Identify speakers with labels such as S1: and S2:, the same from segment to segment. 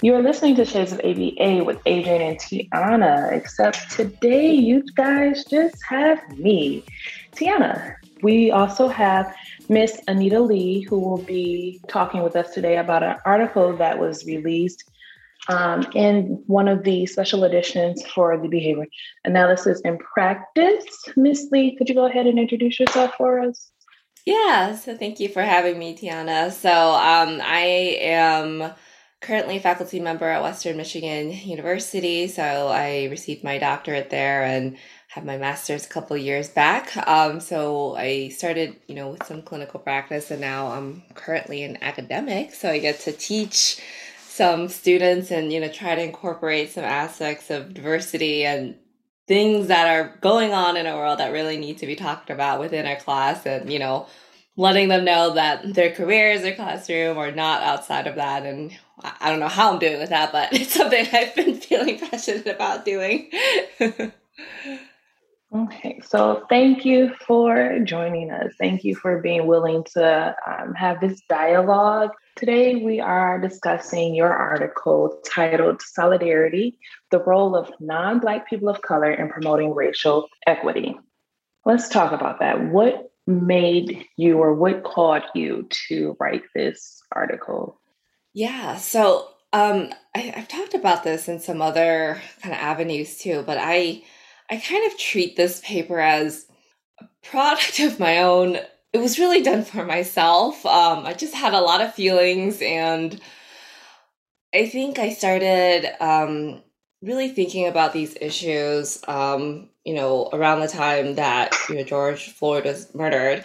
S1: You are listening to Shades of ABA with Adrian and Tiana, except today you guys just have me, Tiana. We also have Miss Anita Li, who will be talking with us today about an article that was released um, in one of the special editions for the Behavior Analysis in Practice. Miss Li, could you go ahead and introduce yourself for us?
S2: Yeah, so thank you for having me, Tiana. So um, I am currently a faculty member at Western Michigan University. So I received my doctorate there and have my master's a couple years back. Um, so I started, you know, with some clinical practice, and now I'm currently an academic. So I get to teach some students and you know try to incorporate some aspects of diversity and things that are going on in a world that really need to be talked about within our class and you know letting them know that their careers their classroom are not outside of that and I don't know how I'm doing with that, but it's something I've been feeling passionate about doing.
S1: okay, so thank you for joining us. Thank you for being willing to um, have this dialogue. Today, we are discussing your article titled Solidarity The Role of Non Black People of Color in Promoting Racial Equity. Let's talk about that. What made you or what called you to write this article?
S2: Yeah. So um, I, have talked about this in some other kind of avenues too, but I I kind of treat this paper as a product of my own. It was really done for myself. Um, I just had a lot of feelings, and I think I started um, really thinking about these issues. Um, you know, around the time that you know George Floyd was murdered,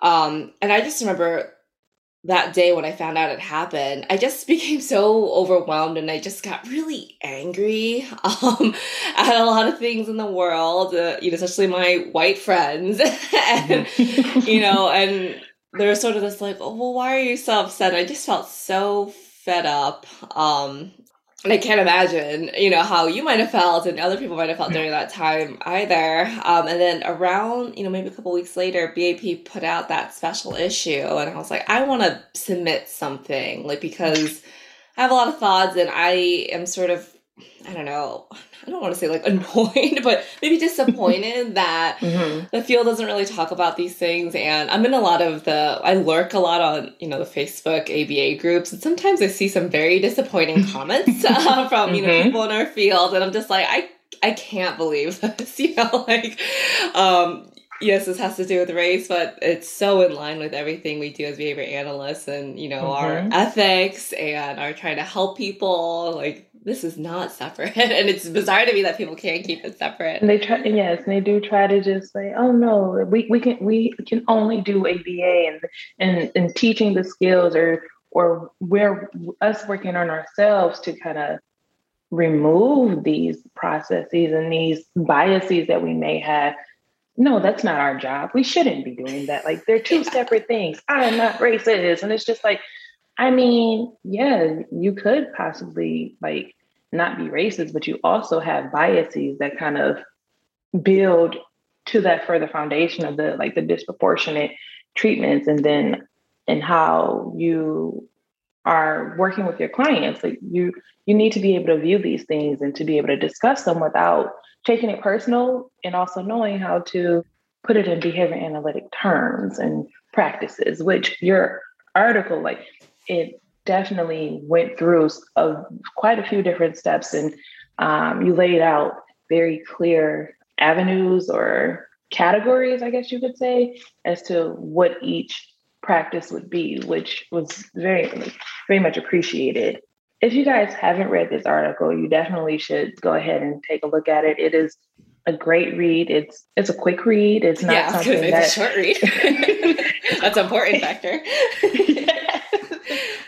S2: um, and I just remember that day when I found out it happened, I just became so overwhelmed and I just got really angry um, at a lot of things in the world, uh, you know, especially my white friends. and, you know, and there was sort of this like, oh, well, why are you so upset? I just felt so fed up. Um, I can't imagine, you know, how you might have felt and other people might have felt during that time either. Um, and then around, you know, maybe a couple weeks later, BAP put out that special issue, and I was like, I want to submit something, like because I have a lot of thoughts, and I am sort of, I don't know, I don't want to say like annoyed, but maybe disappointed that mm-hmm. the field doesn't really talk about these things. And I'm in a lot of the, I lurk a lot on, you know, the Facebook ABA groups. And sometimes I see some very disappointing comments uh, from, you know, mm-hmm. people in our field. And I'm just like, I, I can't believe this, you know, like, um, yes, this has to do with race, but it's so in line with everything we do as behavior analysts and, you know, mm-hmm. our ethics and our trying to help people. Like, this is not separate. and it's bizarre to me that people can't keep it separate.
S1: And they try, yes, and they do try to just say, oh no, we, we can, we can only do ABA and, and, and teaching the skills or, or we're us working on ourselves to kind of remove these processes and these biases that we may have no, that's not our job. We shouldn't be doing that. Like they're two separate things. I am not racist. And it's just like, I mean, yeah, you could possibly like not be racist, but you also have biases that kind of build to that further foundation of the like the disproportionate treatments and then and how you are working with your clients. Like you you need to be able to view these things and to be able to discuss them without taking it personal and also knowing how to put it in behavior analytic terms and practices, which your article, like it definitely went through a, quite a few different steps and um, you laid out very clear avenues or categories, I guess you could say, as to what each practice would be, which was very, very much appreciated. If you guys haven't read this article, you definitely should go ahead and take a look at it. It is a great read. It's it's a quick read. It's not yeah, something
S2: that... a short read. That's an important factor.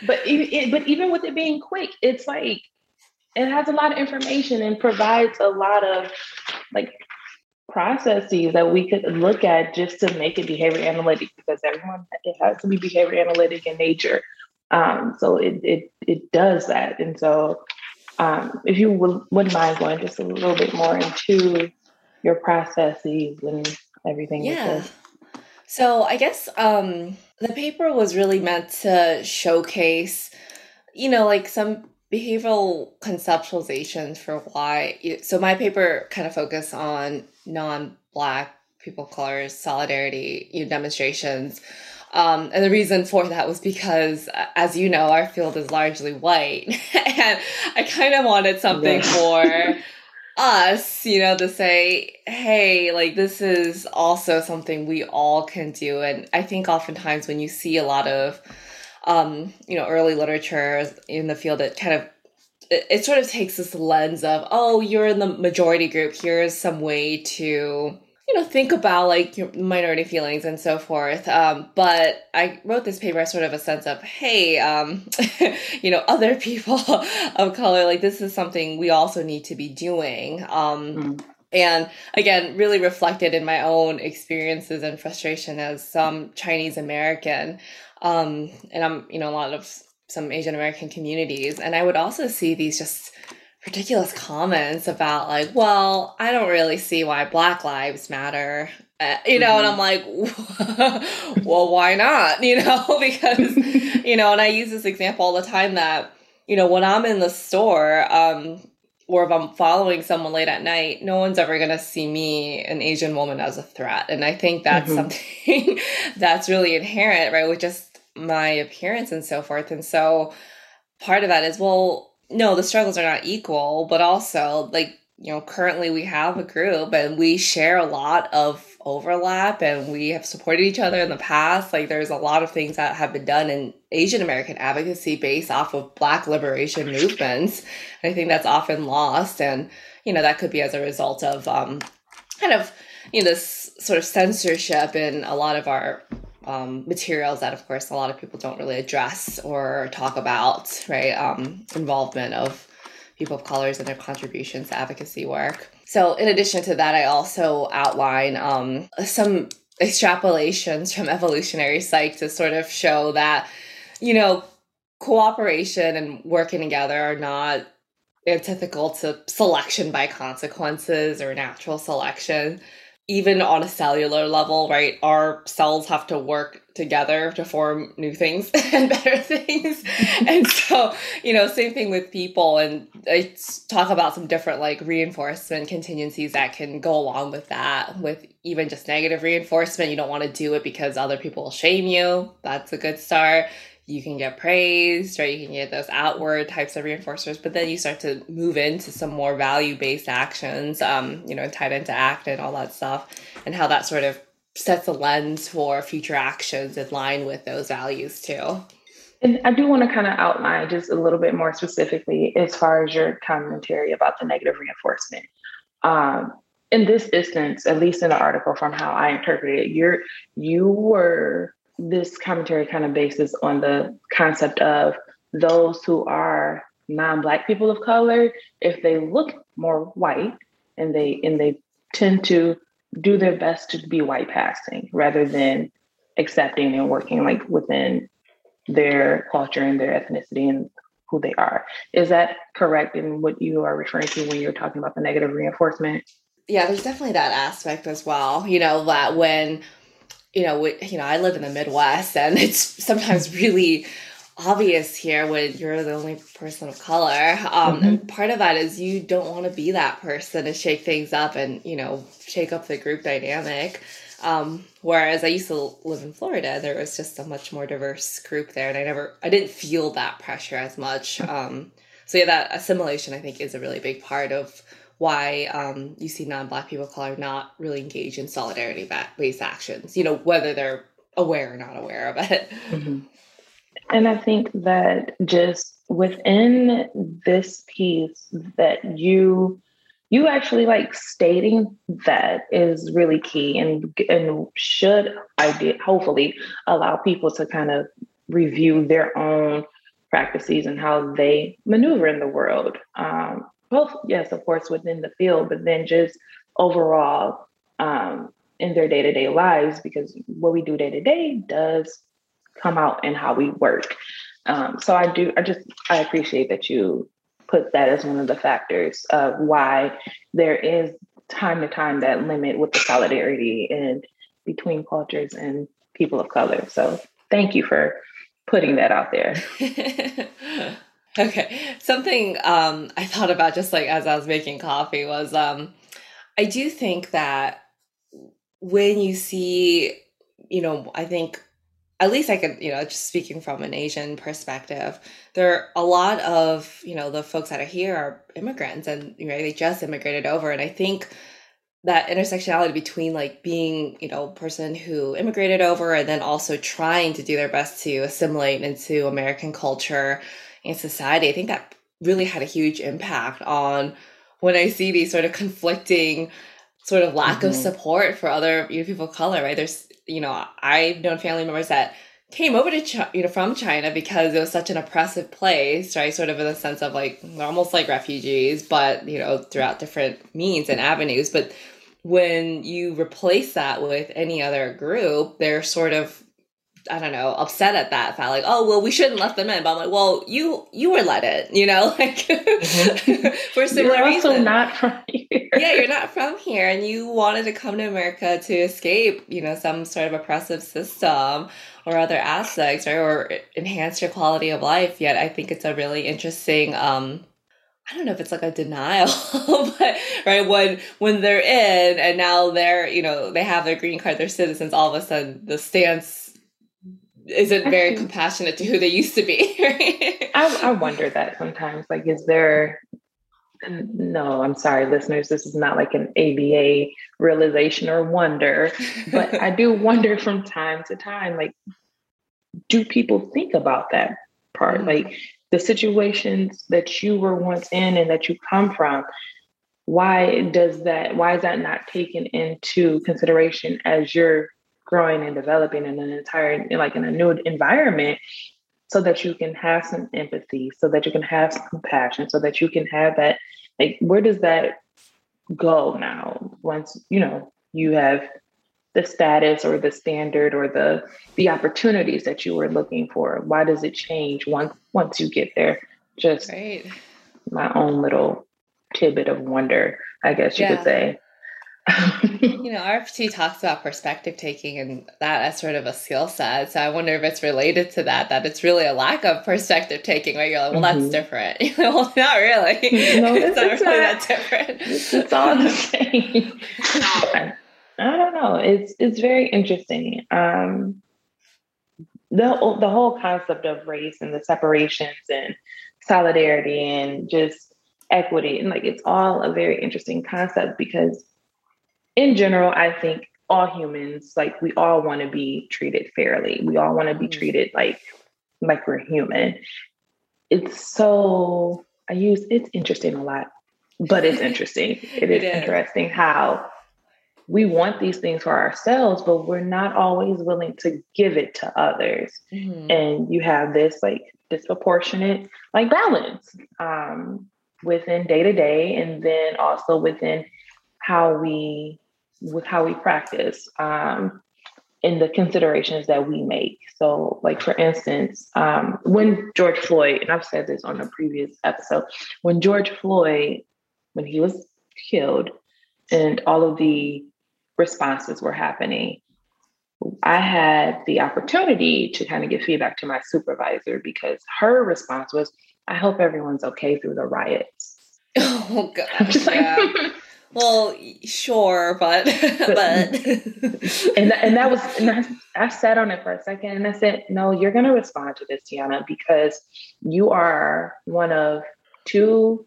S1: but even, but even with it being quick, it's like it has a lot of information and provides a lot of like processes that we could look at just to make it behavior analytic because everyone it has to be behavior analytic in nature. Um, so it, it it does that, and so um, if you would, wouldn't mind going just a little bit more into your processes and everything.
S2: Yeah. So I guess um, the paper was really meant to showcase you know, like some behavioral conceptualizations for why. So my paper kind of focused on non-black people of color solidarity you know, demonstrations. Um, and the reason for that was because, as you know, our field is largely white. and I kind of wanted something yeah. for us, you know, to say, hey, like this is also something we all can do. And I think oftentimes when you see a lot of, um, you know, early literature in the field, it kind of it, it sort of takes this lens of, oh, you're in the majority group. Here's some way to you know think about like your minority feelings and so forth. Um, but i wrote this paper as sort of a sense of hey um, you know other people of color like this is something we also need to be doing. Um, mm. and again really reflected in my own experiences and frustration as some chinese american. Um, and i'm you know a lot of some asian american communities. And i would also see these just ridiculous comments about like, well, I don't really see why Black Lives Matter. Uh, you know, mm-hmm. and I'm like, well, why not? You know, because you know, and I use this example all the time that you know when I'm in the store, um, or if I'm following someone late at night, no one's ever gonna see me, an Asian woman, as a threat, and I think that's mm-hmm. something that's really inherent, right, with just my appearance and so forth, and so part of that is well no, the struggles are not equal, but also like, you know, currently we have a group and we share a lot of overlap and we have supported each other in the past. Like there's a lot of things that have been done in Asian American advocacy based off of black liberation movements. I think that's often lost and you know that could be as a result of um kind of you know this sort of censorship in a lot of our um, materials that, of course, a lot of people don't really address or talk about, right? Um, involvement of people of colors and their contributions to advocacy work. So, in addition to that, I also outline um, some extrapolations from evolutionary psych to sort of show that, you know, cooperation and working together are not antithetical to selection by consequences or natural selection even on a cellular level, right, our cells have to work together to form new things and better things. and so, you know, same thing with people. And I talk about some different like reinforcement contingencies that can go along with that, with even just negative reinforcement. You don't want to do it because other people will shame you. That's a good start you can get praised, right? You can get those outward types of reinforcers, but then you start to move into some more value based actions, um, you know, tied into ACT and all that stuff, and how that sort of sets a lens for future actions in line with those values too.
S1: And I do want to kind of outline just a little bit more specifically as far as your commentary about the negative reinforcement. Um, in this instance, at least in the article from how I interpreted it, you're you were this commentary kind of bases on the concept of those who are non-black people of color if they look more white and they and they tend to do their best to be white passing rather than accepting and working like within their culture and their ethnicity and who they are. Is that correct in what you are referring to when you're talking about the negative reinforcement?
S2: Yeah, there's definitely that aspect as well. You know, that when you know, we, you know, I live in the Midwest, and it's sometimes really obvious here when you're the only person of color. Um, mm-hmm. And part of that is you don't want to be that person to shake things up and you know shake up the group dynamic. Um, whereas I used to live in Florida, there was just a much more diverse group there, and I never, I didn't feel that pressure as much. Um, so yeah, that assimilation I think is a really big part of why um, you see non-black people of color not really engage in solidarity based actions you know whether they're aware or not aware of it mm-hmm.
S1: and i think that just within this piece that you you actually like stating that is really key and and should i did hopefully allow people to kind of review their own practices and how they maneuver in the world um, both, yes, of course, within the field, but then just overall um, in their day to day lives, because what we do day to day does come out in how we work. Um, so I do, I just, I appreciate that you put that as one of the factors of why there is time to time that limit with the solidarity and between cultures and people of color. So thank you for putting that out there.
S2: Okay. Something um, I thought about just like as I was making coffee was um, I do think that when you see, you know, I think at least I could, you know, just speaking from an Asian perspective, there are a lot of, you know, the folks that are here are immigrants and, you know, they just immigrated over. And I think that intersectionality between like being, you know, person who immigrated over and then also trying to do their best to assimilate into American culture and society, I think that really had a huge impact on when I see these sort of conflicting sort of lack mm-hmm. of support for other you know, people of color, right? There's, you know, I've known family members that came over to China, you know from China because it was such an oppressive place, right? Sort of in the sense of like almost like refugees, but you know throughout different means and avenues. But when you replace that with any other group, they're sort of I don't know, upset at that fact, like, oh well, we shouldn't let them in. But I'm like, well, you you were let in, you know, like mm-hmm. for similar
S1: you're
S2: also
S1: not from here.
S2: yeah, you're not from here, and you wanted to come to America to escape, you know, some sort of oppressive system or other aspects, right, or enhance your quality of life. Yet, I think it's a really interesting. um I don't know if it's like a denial, but right when when they're in and now they're you know they have their green card, they're citizens. All of a sudden, the stance isn't very compassionate to who they used to be.
S1: I, I wonder that sometimes. Like, is there? No, I'm sorry, listeners. This is not like an ABA realization or wonder, but I do wonder from time to time. Like, do people think about that part? Mm-hmm. Like the situations that you were once in and that you come from. Why does that? Why is that not taken into consideration as you're growing and developing in an entire like in a new environment so that you can have some empathy so that you can have some compassion so that you can have that like where does that go now once you know you have the status or the standard or the the opportunities that you were looking for why does it change once once you get there just right. my own little tidbit of wonder i guess you yeah. could say
S2: you know, RFT talks about perspective taking and that as sort of a skill set. So I wonder if it's related to that, that it's really a lack of perspective taking, where You're like, well, mm-hmm. that's different. well, not really. No, it's, not really not, that different.
S1: It's, it's all the same. I, I don't know. It's it's very interesting. Um, the the whole concept of race and the separations and solidarity and just equity and like it's all a very interesting concept because in general, I think all humans, like we all want to be treated fairly. We all want to be mm-hmm. treated like like we're human. It's so I use it's interesting a lot, but it's interesting. it is, is interesting how we want these things for ourselves, but we're not always willing to give it to others. Mm-hmm. And you have this like disproportionate like balance um, within day to day, and then also within how we with how we practice um, in the considerations that we make. So, like for instance, um, when George Floyd, and I've said this on a previous episode, when George Floyd, when he was killed, and all of the responses were happening, I had the opportunity to kind of give feedback to my supervisor because her response was, I hope everyone's okay through the riots.
S2: Oh god. yeah. Well, sure, but but
S1: and and that was and I, I sat on it for a second and I said, no, you're going to respond to this, Tiana, because you are one of two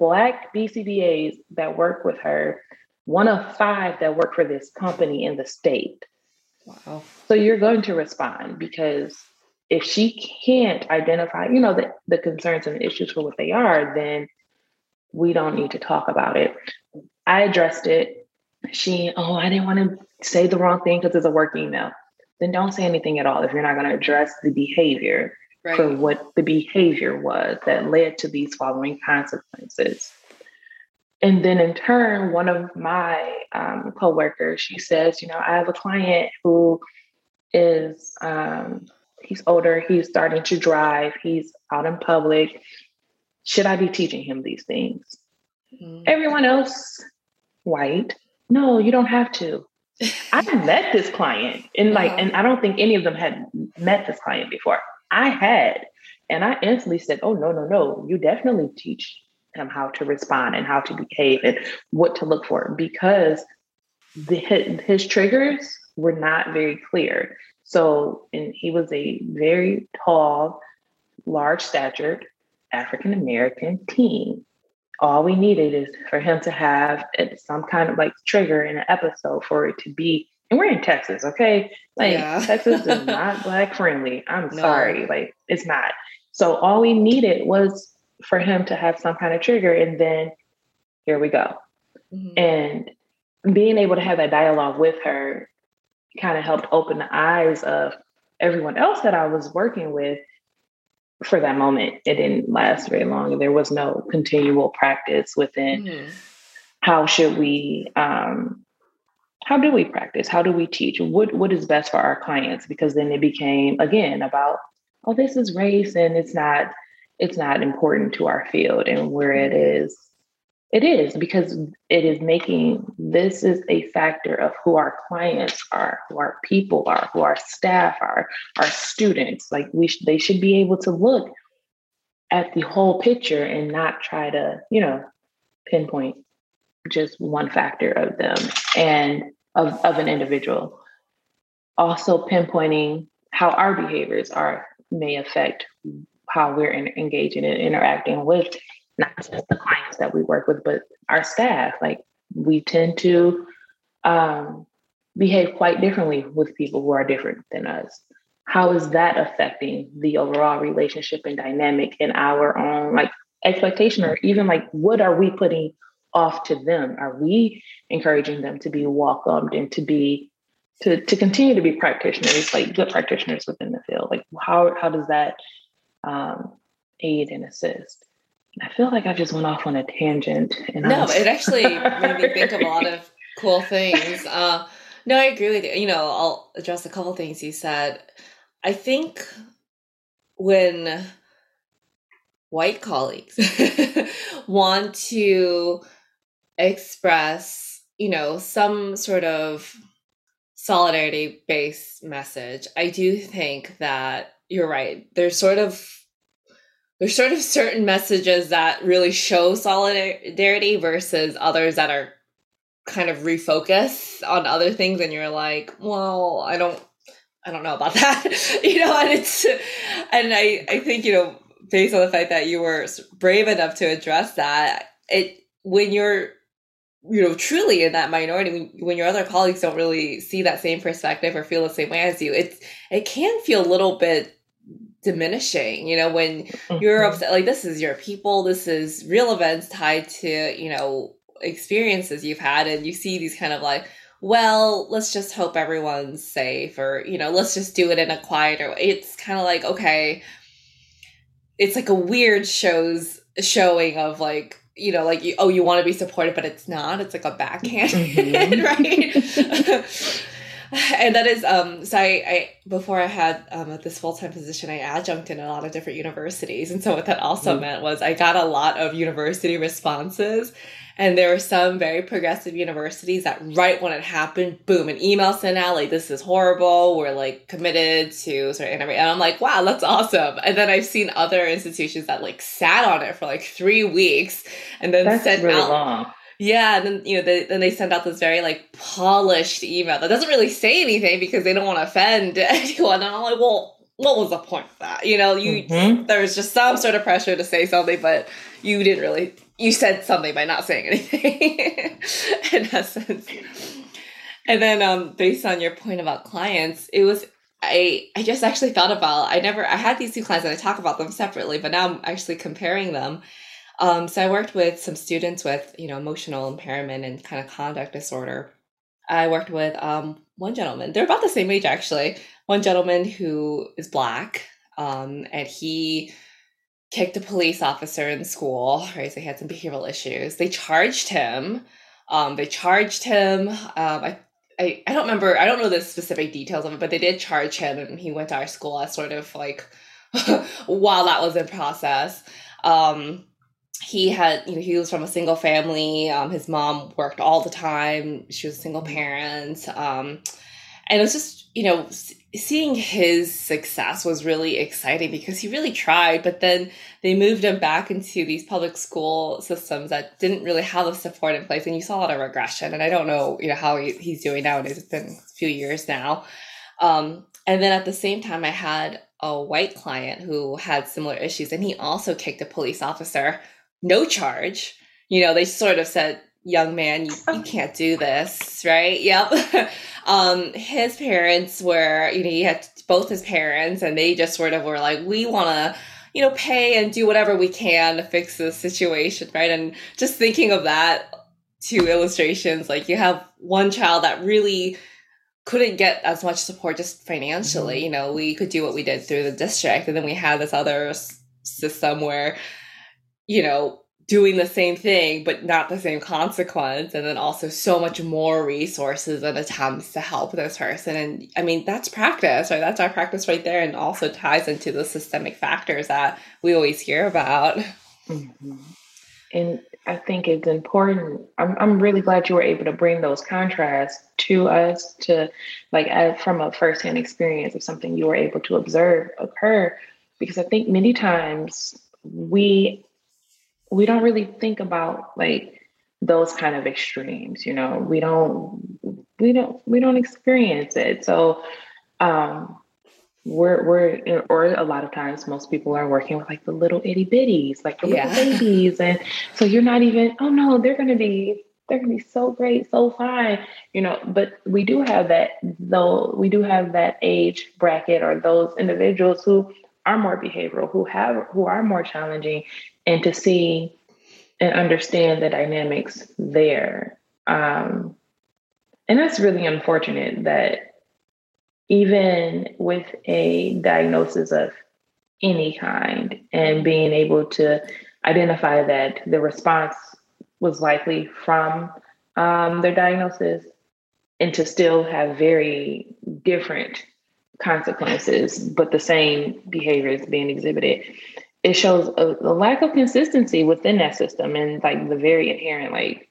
S1: black BCBAs that work with her, one of five that work for this company in the state. Wow. So you're going to respond because if she can't identify, you know, the, the concerns and the issues for what they are, then we don't need to talk about it. I addressed it. She, oh, I didn't want to say the wrong thing because it's a work email. Then don't say anything at all if you're not going to address the behavior right. for what the behavior was that led to these following consequences. And then in turn, one of my um, coworkers, she says, you know, I have a client who is um, he's older, he's starting to drive, he's out in public. Should I be teaching him these things? Mm-hmm. Everyone else white. No, you don't have to. I met this client and like, uh-huh. and I don't think any of them had met this client before. I had. And I instantly said, Oh, no, no, no. You definitely teach him how to respond and how to behave and what to look for because the, his triggers were not very clear. So, and he was a very tall, large statured African American teen. All we needed is for him to have some kind of like trigger in an episode for it to be. And we're in Texas, okay? Like yeah. Texas is not black friendly. I'm no. sorry, like it's not. So all we needed was for him to have some kind of trigger, and then here we go. Mm-hmm. And being able to have that dialogue with her kind of helped open the eyes of everyone else that I was working with for that moment. It didn't last very long. There was no continual practice within mm-hmm. how should we um, how do we practice? How do we teach? What what is best for our clients? Because then it became again about, oh, this is race and it's not it's not important to our field and where it mm-hmm. is it is because it is making this is a factor of who our clients are, who our people are, who our staff are, our students. Like we, sh- they should be able to look at the whole picture and not try to, you know, pinpoint just one factor of them and of, of an individual. Also pinpointing how our behaviors are may affect how we're in, engaging and interacting with not just the clients that we work with, but our staff. Like we tend to um, behave quite differently with people who are different than us. How is that affecting the overall relationship and dynamic in our own like expectation, or even like what are we putting off to them? Are we encouraging them to be welcomed and to be to to continue to be practitioners, like good practitioners within the field? Like how how does that um, aid and assist? I feel like I just went off on a tangent.
S2: And no, was... it actually made me think of a lot of cool things. Uh, no, I agree with you. You know, I'll address a couple things you said. I think when white colleagues want to express, you know, some sort of solidarity based message, I do think that you're right. There's sort of there's sort of certain messages that really show solidarity versus others that are kind of refocus on other things and you're like well i don't i don't know about that you know and it's and i i think you know based on the fact that you were brave enough to address that it when you're you know truly in that minority when, when your other colleagues don't really see that same perspective or feel the same way as you it's it can feel a little bit diminishing you know when mm-hmm. you're upset like this is your people this is real events tied to you know experiences you've had and you see these kind of like well let's just hope everyone's safe or you know let's just do it in a quieter way it's kind of like okay it's like a weird shows showing of like you know like you, oh you want to be supported but it's not it's like a backhand mm-hmm. right and that is um so I, I before I had um this full time position I adjunct in a lot of different universities. And so what that also mm. meant was I got a lot of university responses. And there were some very progressive universities that right when it happened boom an email sent out like this is horrible. We're like committed to sort of and I'm like wow that's awesome. And then I've seen other institutions that like sat on it for like three weeks and then that's sent really out long yeah, and then you know, they, then they send out this very like polished email that doesn't really say anything because they don't want to offend anyone. And I'm like, well, what was the point of that? You know, you mm-hmm. there was just some sort of pressure to say something, but you didn't really. You said something by not saying anything, in essence. And then, um, based on your point about clients, it was I I just actually thought about I never I had these two clients and I talk about them separately, but now I'm actually comparing them um, so I worked with some students with, you know, emotional impairment and kind of conduct disorder. I worked with um, one gentleman. They're about the same age, actually. One gentleman who is black, um, and he kicked a police officer in school. Right, so he had some behavioral issues. They charged him. Um, they charged him. Um, I, I, I don't remember. I don't know the specific details of it, but they did charge him, and he went to our school as sort of like while that was in process. Um, he had you know he was from a single family. Um, his mom worked all the time. She was a single parent. Um, and it was just you know seeing his success was really exciting because he really tried but then they moved him back into these public school systems that didn't really have the support in place and you saw a lot of regression and i don't know you know how he, he's doing nowadays. It's been a few years now. Um, and then at the same time i had a white client who had similar issues and he also kicked a police officer no charge you know they sort of said young man, you, you can't do this, right? Yep. um, his parents were, you know, he had both his parents, and they just sort of were like, we want to, you know, pay and do whatever we can to fix this situation, right? And just thinking of that two illustrations, like you have one child that really couldn't get as much support just financially. Mm-hmm. You know, we could do what we did through the district, and then we had this other system where, you know, doing the same thing but not the same consequence and then also so much more resources and attempts to help this person. And i mean that's practice right? That's our practice right there and also ties into the systemic factors that we always hear about. Mm-hmm.
S1: and i think it's important I'm, I'm really glad you were able to bring those contrasts to us to like from a firsthand experience of something you were able to observe occur because i think many times we we don't really think about like those kind of extremes you know? We don't we don't we don't experience it. So um we're we're or a lot of times most people are working with like the little itty bitties like the yeah. little babies. And so you're not even oh no they're gonna be they're gonna be so great so fine you know? But we do have that though we do have that age bracket or those individuals who are more behavioral who have who are more challenging and to see and understand the dynamics there. Um, and that's really unfortunate that even with a diagnosis of any kind and being able to identify that the response was likely from um, their diagnosis and to still have very different consequences, but the same behaviors being exhibited it shows a, a, lack of consistency within that system and like the very inherent like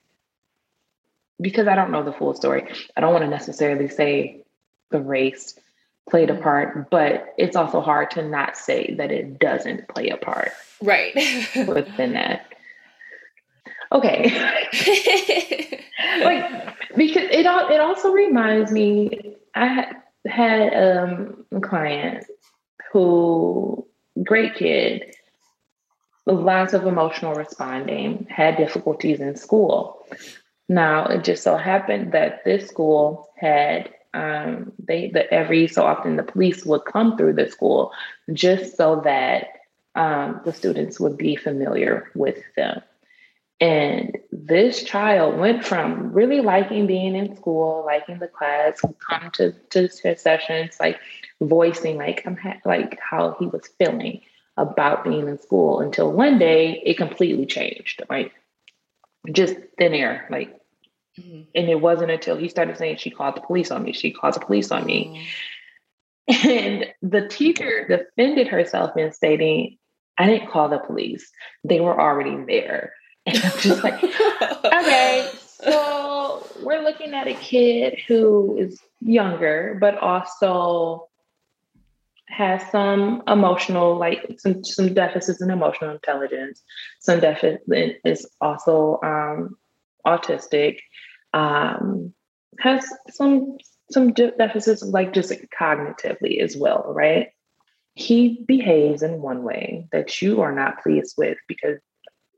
S1: because I don't know the full story. I don't want to necessarily say the race played a mm-hmm. part, but it's also hard to not say that it doesn't play a part.
S2: Right.
S1: within that. Okay. like because it all it also reminds me I had um, a client who great kid lots of emotional responding, had difficulties in school. Now, it just so happened that this school had um, they that every so often the police would come through the school just so that um, the students would be familiar with them. And this child went from really liking being in school, liking the class, come to to sessions, like voicing like I'm ha- like how he was feeling about being in school until one day it completely changed, like just thin air, like. Mm-hmm. And it wasn't until he started saying she called the police on me. She called the police on me. Mm-hmm. And the teacher defended herself in stating, I didn't call the police. They were already there. And I'm just like, okay, so we're looking at a kid who is younger, but also has some emotional, like some some deficits in emotional intelligence. Some deficit is also um, autistic. Um, has some some deficits like just cognitively as well, right? He behaves in one way that you are not pleased with because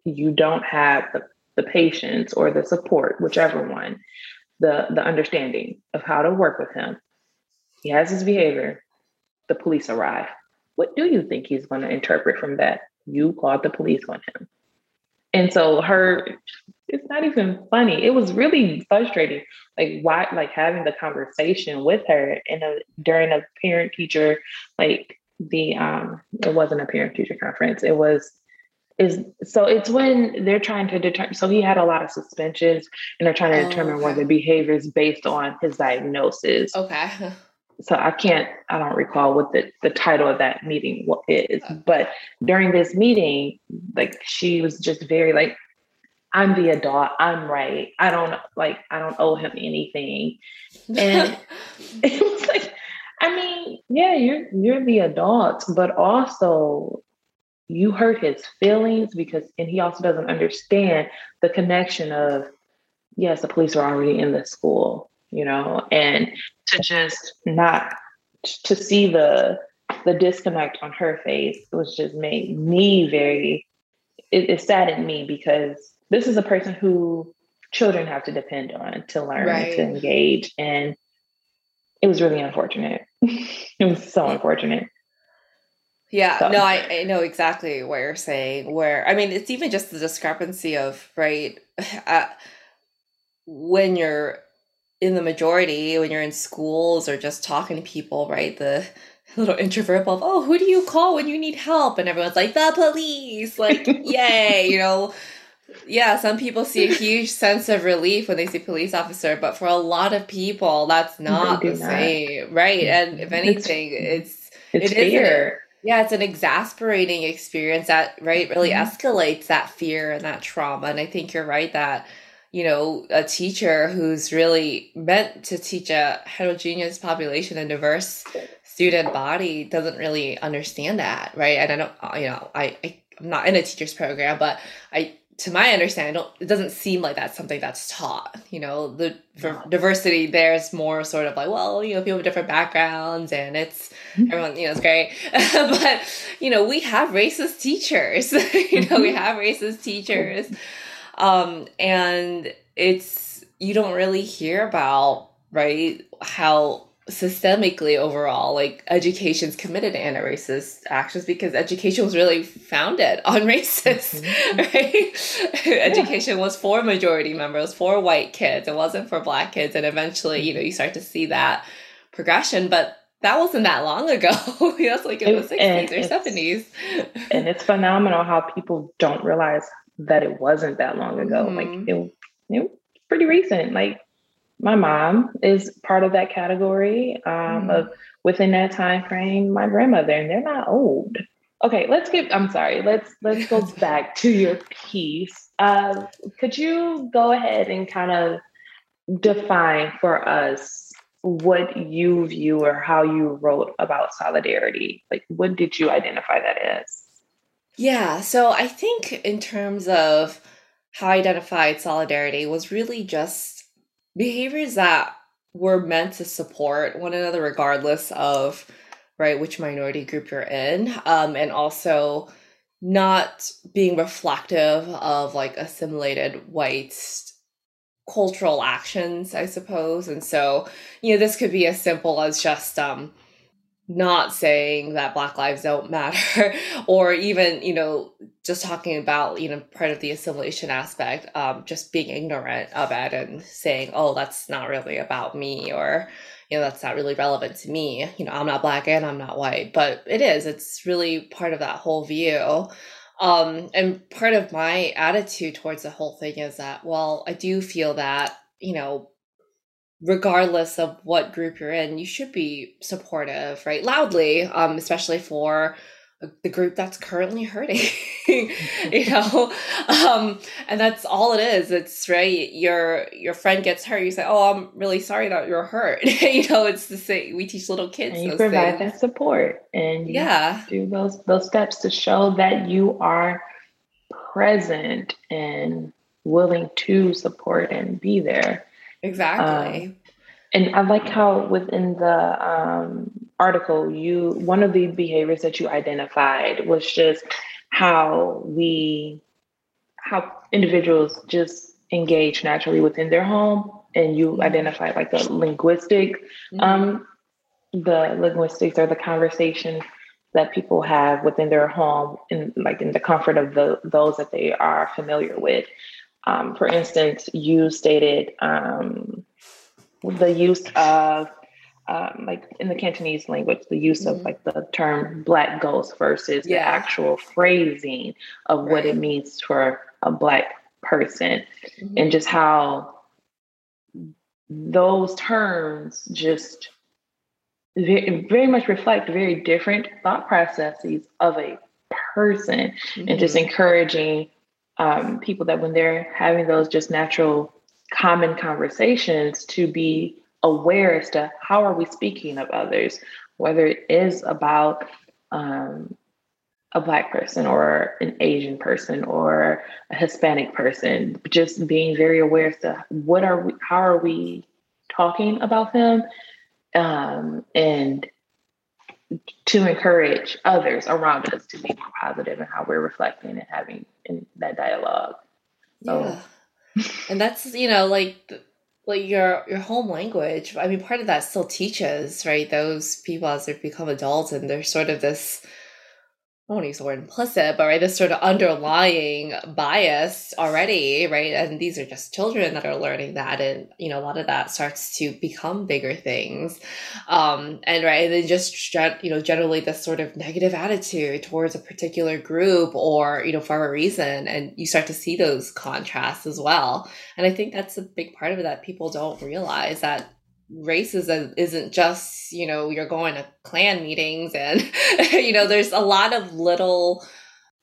S1: you don't have the, the patience or the support, whichever one, the the understanding of how to work with him. He has his behavior the police arrive. What do you think he's going to interpret from that? You called the police on him. And so her, it's not even funny. It was really frustrating. Like why, like having the conversation with her in a during a parent teacher, like the um, it wasn't a parent teacher conference. It was is so it's when they're trying to determine so he had a lot of suspensions and they're trying to oh, determine okay. whether behavior is based on his diagnosis
S2: okay
S1: so I can't, I don't recall what the, the title of that meeting is, but during this meeting, like she was just very like, I'm the adult. I'm right. I don't like. I don't owe him anything. And it was like, I mean, yeah, you're you're the adult, but also you hurt his feelings because, and he also doesn't understand the connection of, yes, the police are already in the school, you know, and to just not to see the the disconnect on her face was just made me very it, it saddened me because this is a person who children have to depend on to learn right. to engage and it was really unfortunate it was so unfortunate
S2: yeah so. no I, I know exactly what you're saying where i mean it's even just the discrepancy of right uh, when you're in the majority when you're in schools or just talking to people right the little introvert of oh who do you call when you need help? And everyone's like the police! Like yay you know? Yeah some people see a huge sense of relief when they see police officer but for a lot of people that's not the not. same right? And if anything it's
S1: it's, it's fear.
S2: yeah it's an exasperating experience that right really mm-hmm. escalates that fear and that trauma and i think you're right that you know, a teacher who's really meant to teach a heterogeneous population, a diverse student body doesn't really understand that, right? And I don't, you know, I, I am not in a teacher's program, but I, to my understanding, don't. it doesn't seem like that's something that's taught. You know, the for diversity there's more sort of like, well, you know, people with different backgrounds, and it's mm-hmm. everyone, you know, it's great. but you know, we have racist teachers. you know, we mm-hmm. have racist teachers. Um, and it's, you don't really hear about, right, how systemically overall like education's committed to anti-racist actions because education was really founded on racist mm-hmm. right yeah. education was for majority members for white kids it wasn't for black kids and eventually you know you start to see that progression but that wasn't that long ago that's like in the 60s or 70s
S1: and it's phenomenal how people don't realize that it wasn't that long ago. Mm-hmm. Like it, it was pretty recent. Like my mom is part of that category um, mm-hmm. of within that time frame. My grandmother, and they're not old. Okay, let's get. I'm sorry. Let's let's go back to your piece. Uh, could you go ahead and kind of define for us what you view or how you wrote about solidarity? Like, what did you identify that as?
S2: Yeah, so I think in terms of how I identified solidarity was really just behaviors that were meant to support one another regardless of right which minority group you're in um, and also not being reflective of like assimilated white cultural actions i suppose. And so you know this could be as simple as just um not saying that black lives don't matter or even you know just talking about you know part of the assimilation aspect um, just being ignorant of it and saying oh that's not really about me or you know that's not really relevant to me. You know i'm not black and i'm not white but it is. It's really part of that whole view. Um, and part of my attitude towards the whole thing is that well i do feel that you know regardless of what group you're in, you should be supportive, right? Loudly, um, especially for the group that's currently hurting, you know, um, and that's all it is. It's right. Your your friend gets hurt. You say, "Oh, I'm really sorry that you're hurt." you know, it's the same. We teach little kids.
S1: And you provide things. that support, and yeah, do those those steps to show that you are present and willing to support and be there.
S2: Exactly. Um,
S1: and I like how within the um, article, you one of the behaviors that you identified was just how we, how individuals just engage naturally within their home, and you mm-hmm. identified like the linguistic, mm-hmm. um, the linguistics or the conversation that people have within their home, in like in the comfort of the those that they are familiar with. Um, for instance, you stated um, the use of um, like in the Cantonese language, the use mm-hmm. of like the term black ghost versus yeah. the actual phrasing of right. what it means for a black person mm-hmm. and just how those terms just very, very much reflect very different thought processes of a person mm-hmm. and just mm-hmm. encouraging um, people that when they're having those just natural common conversations to be aware as to how are we speaking of others whether it is about um, a black person or an asian person or a hispanic person just being very aware as to what are we how are we talking about them um, and to encourage others around us to be more how we're reflecting and having in that dialogue.
S2: So. Yeah. and that's, you know, like like your your home language. I mean, part of that still teaches, right? Those people as they become adults and they're sort of this I won't use the word implicit, but right, this sort of underlying bias already, right? And these are just children that are learning that, and you know, a lot of that starts to become bigger things, um, and right, and then just you know, generally this sort of negative attitude towards a particular group or you know for a reason, and you start to see those contrasts as well. And I think that's a big part of it that people don't realize that racism isn't just you know you're going to Klan meetings and you know there's a lot of little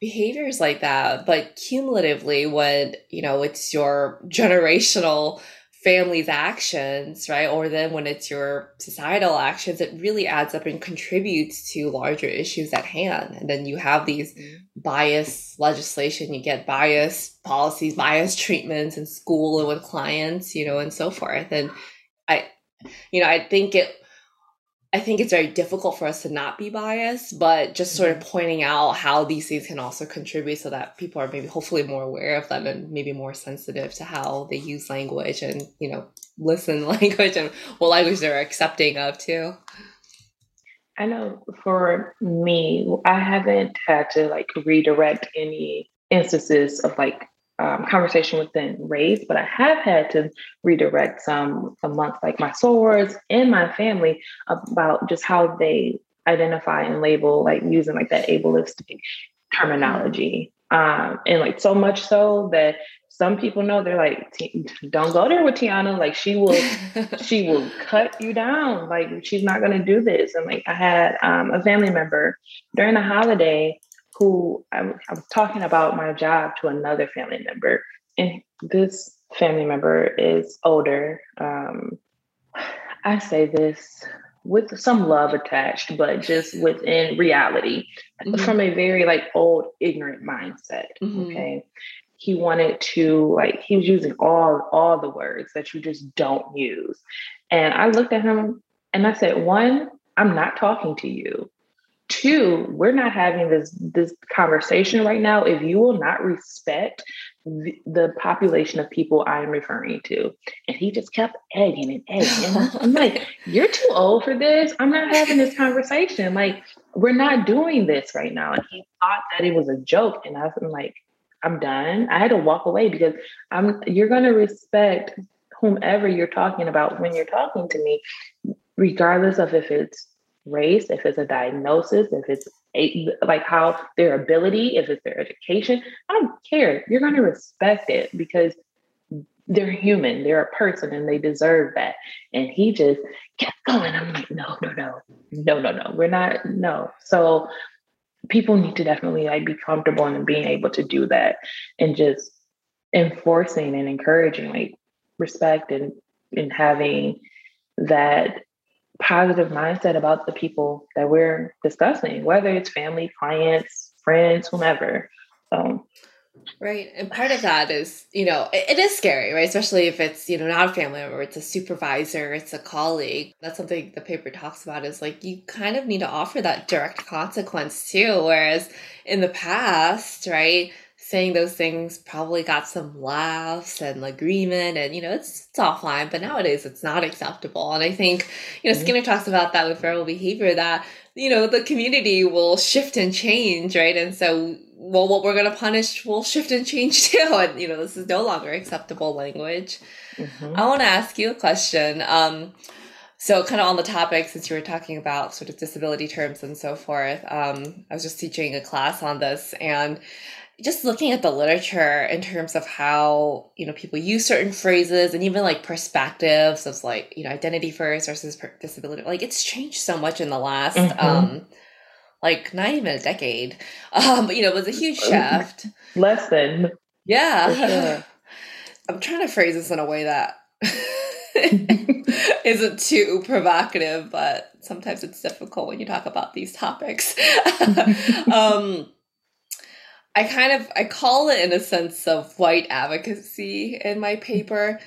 S2: behaviors like that. But cumulatively when you know it's your generational family's actions right? Or then when it's your societal actions it really adds up and contributes to larger issues at hand. And then you have these mm-hmm. bias legislation. You get bias policies bias treatments in school and with clients you know and so forth. And i you know, I think it I think it's very difficult for us to not be biased, but just sort of mm-hmm. pointing out how these things can also contribute so that people are maybe hopefully more aware of them and maybe more sensitive to how they use language and, you know, listen language and what language they're accepting of too.
S1: I know for me, I haven't had to like redirect any instances of like um, conversation within race, but I have had to redirect some amongst like my sorors and my family about just how they identify and label, like using like that ableistic terminology. Um, and like so much so that some people know they're like, don't go there with Tiana. Like she will, she will cut you down. Like she's not going to do this. And like I had um, a family member during the holiday who I, I was talking about my job to another family member, and this family member is older. Um, I say this with some love attached, but just within reality, mm-hmm. from a very like old, ignorant mindset. Mm-hmm. Okay. He wanted to like he was using all all the words that you just don't use. And I looked at him and I said, one, I'm not talking to you. Two, we're not having this this conversation right now if you will not respect the, the population of people I am referring to. And he just kept egging and egging. And I'm like, you're too old for this. I'm not having this conversation. Like, we're not doing this right now. And he thought that it was a joke. And I'm like, I'm done. I had to walk away because I'm you're gonna respect whomever you're talking about when you're talking to me, regardless of if it's race, if it's a diagnosis, if it's a, like how their ability, if it's their education. I don't care. You're going to respect it because they're human, they're a person, and they deserve that. And he just kept going. I'm like, no, no, no, no, no, no. We're not. No. So people need to definitely like be comfortable in being able to do that and just enforcing and encouraging like respect and and having that positive mindset about the people that we're discussing, whether it's family, clients, friends, whomever. So
S2: Right. And part of that is, you know, it, it is scary, right? Especially if it's, you know, not a family member, it's a supervisor, it's a colleague. That's something the paper talks about is like you kind of need to offer that direct consequence too. Whereas in the past, right, saying those things probably got some laughs and agreement and you know it's, it's all fine but nowadays it's not acceptable and i think you know mm-hmm. skinner talks about that with verbal behavior that you know the community will shift and change right and so well what we're going to punish will shift and change too and you know this is no longer acceptable language mm-hmm. i want to ask you a question um, so kind of on the topic since you were talking about sort of disability terms and so forth um, i was just teaching a class on this and just looking at the literature in terms of how you know people use certain phrases and even like perspectives of like you know identity first versus disability like it's changed so much in the last mm-hmm. um like not even a decade um but you know it was a huge shift
S1: less than
S2: Yeah. Sure. I'm trying to phrase this in a way that isn't too provocative, but sometimes it's difficult when you talk about these topics. um, I kind of I call it in a sense of white advocacy in my paper.